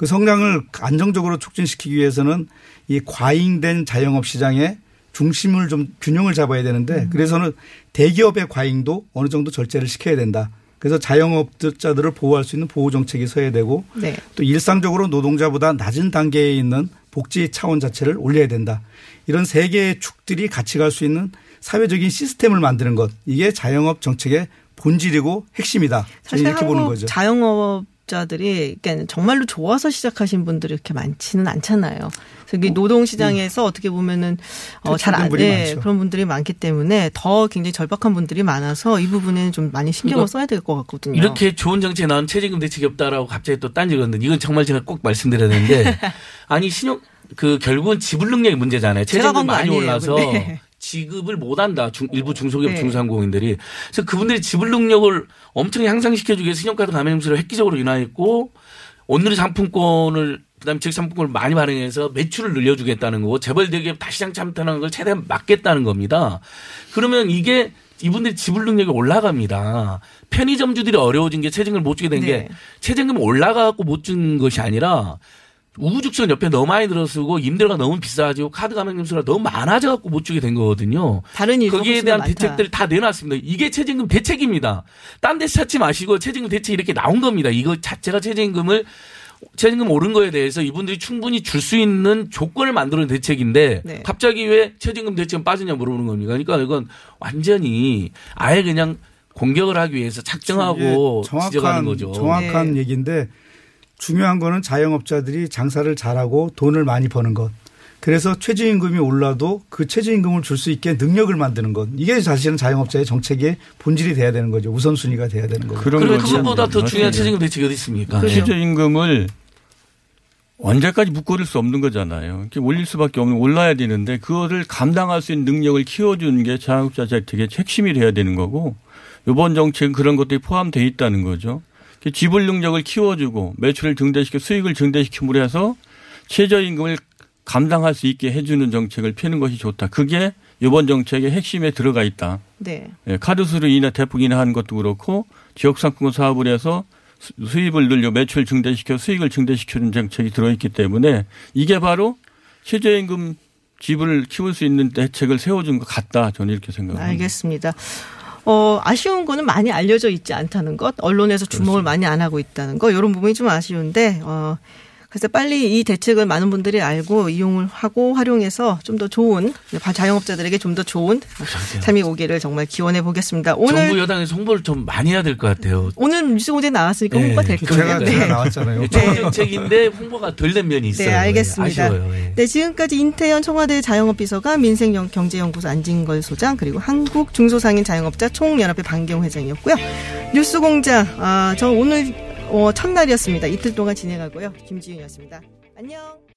S11: 그 성장을 안정적으로 촉진시키기 위해서는 이 과잉된 자영업 시장에 중심을 좀 균형을 잡아야 되는데 그래서는 대기업의 과잉도 어느 정도 절제를 시켜야 된다. 그래서 자영업자들을 보호할 수 있는 보호 정책이 서야 되고
S4: 네.
S11: 또 일상적으로 노동자보다 낮은 단계에 있는 복지 차원 자체를 올려야 된다. 이런 세 개의 축들이 같이 갈 수 있는 사회적인 시스템을 만드는 것 이게 자영업 정책의 본질이고 핵심이다.
S4: 사실
S11: 이렇게 보는 거죠.
S4: 자영업 자들이 그러니까 정말로 좋아서 시작하신 분들이 이렇게 많지는 않잖아요. 그래서 이 노동 시장에서 어떻게 보면은 어, 잘안
S11: 퇴출된 분이
S4: 네,
S11: 많죠.
S4: 그런 분들이 많기 때문에 더 굉장히 절박한 분들이 많아서 이 부분에는 좀 많이 신경을 써야 될 것 같거든요.
S9: 이렇게 좋은 정책에 나온 최저임금 대책이 없다라고 갑자기 또 딴지 건데 이건 정말 제가 꼭 말씀드려야 되는데 아니 신용 그 결국은 지불 능력의 문제잖아요. 최저임금 많이
S4: 아니에요,
S9: 올라서
S4: 근데.
S9: 지급을 못한다. 중- 일부 중소기업
S4: 네.
S9: 중소상공인들이 그래서 그분들이 지불 능력을 엄청 향상시켜주기 위해서 신용카드 가맹점수를 획기적으로 인하했고 오늘의 상품권을 그다음에 즉 상품권을 많이 발행해서 매출을 늘려주겠다는 거고 재벌 대기업 다시 시장 참탄하는 걸 최대한 막겠다는 겁니다. 그러면 이게 이분들이 지불 능력이 올라갑니다. 편의점주들이 어려워진 게 최저임금을 못 주게 된게
S4: 네.
S9: 최저임금 올라가고 못 준 것이 아니라 우후죽순 옆에 너무 많이 들어쓰고 임대료가 너무 비싸지고 카드 가맹점 수가 너무 많아져 갖고 못 주게 된 거거든요.
S4: 다른 이유가
S9: 거기에 대한
S4: 더 많다.
S9: 대책들 다 내놨습니다. 이게 최저임금 대책입니다. 딴 데서 찾지 마시고 최저임금 대책 이렇게 나온 겁니다. 이거 자체가 최저임금을 최저임금 오른 거에 대해서 이분들이 충분히 줄 수 있는 조건을 만드는 대책인데
S4: 네.
S9: 갑자기 왜 최저임금 대책은 빠지냐 물어보는 겁니다. 그러니까 이건 완전히 아예 그냥 공격을 하기 위해서 작정하고
S11: 이게
S9: 지적하는 거죠.
S11: 정확한
S4: 네.
S11: 얘기인데 중요한 거는 자영업자들이 장사를 잘하고 돈을 많이 버는 것. 그래서 최저임금이 올라도 그 최저임금을 줄 수 있게 능력을 만드는 것. 이게 사실은 자영업자의 정책의 본질이 돼야 되는 거죠. 우선순위가 돼야 되는 거죠.
S10: 그런.
S9: 그것보다 더 중요한
S10: 맞습니다.
S9: 최저임금 대책이 어디 있습니까?
S4: 그렇죠.
S10: 최저임금을 언제까지 묶어둘 수 없는 거잖아요. 이렇게 올릴 수밖에 없는 올라야 되는데 그거를 감당할 수 있는 능력을 키워주는 게 자영업자 정책의 핵심이 돼야 되는 거고 이번 정책은 그런 것들이 포함되어 있다는 거죠. 지불 능력을 키워주고 매출을 증대시켜 수익을 증대시킴으로 해서 최저임금을 감당할 수 있게 해주는 정책을 펴는 것이 좋다. 그게 이번 정책의 핵심에 들어가 있다.
S4: 네.
S10: 예, 카드 수를 인하 대폭 인하하는 것도 그렇고 지역 상품권 사업을 해서 수- 수입을 늘려 매출 증대시켜 수익을 증대시키는 정책이 들어있기 때문에 이게 바로 최저임금 지불을 키울 수 있는 대책을 세워준 것 같다. 저는 이렇게 생각합니다.
S4: 알겠습니다. 어, 아쉬운 거는 많이 알려져 있지 않다는 것, 언론에서 주목을 많이 안 하고 있다는 거, 이런 부분이 좀 아쉬운데, 어, 그래서 빨리 이 대책을 많은 분들이 알고 이용을 하고 활용해서 좀 더 좋은 자영업자들에게 좀 더 좋은 삶이 오기를 정말 기원해 보겠습니다.
S9: 정부
S4: 오늘
S9: 여당에서 홍보를 좀 많이 해야 될 것 같아요.
S4: 오늘 뉴스고대 나왔으니까
S9: 네.
S4: 홍보가 될 거예요.
S11: 제가, 제가 나왔잖아요.
S9: 좋은 정책인데 홍보가 덜 된 면이 있어요.
S4: 네, 알겠습니다.
S9: 아쉬워요. 예.
S4: 네, 지금까지 인태현 청와대 자영업 비서가 민생경제연구소 안진걸 소장 그리고 한국 중소상인 자영업자 총연합회 방경 회장이었고요. 뉴스공장, 아, 저 오늘 어, 첫날이었습니다. 이틀 동안 진행하고요. 김지윤이었습니다. 안녕.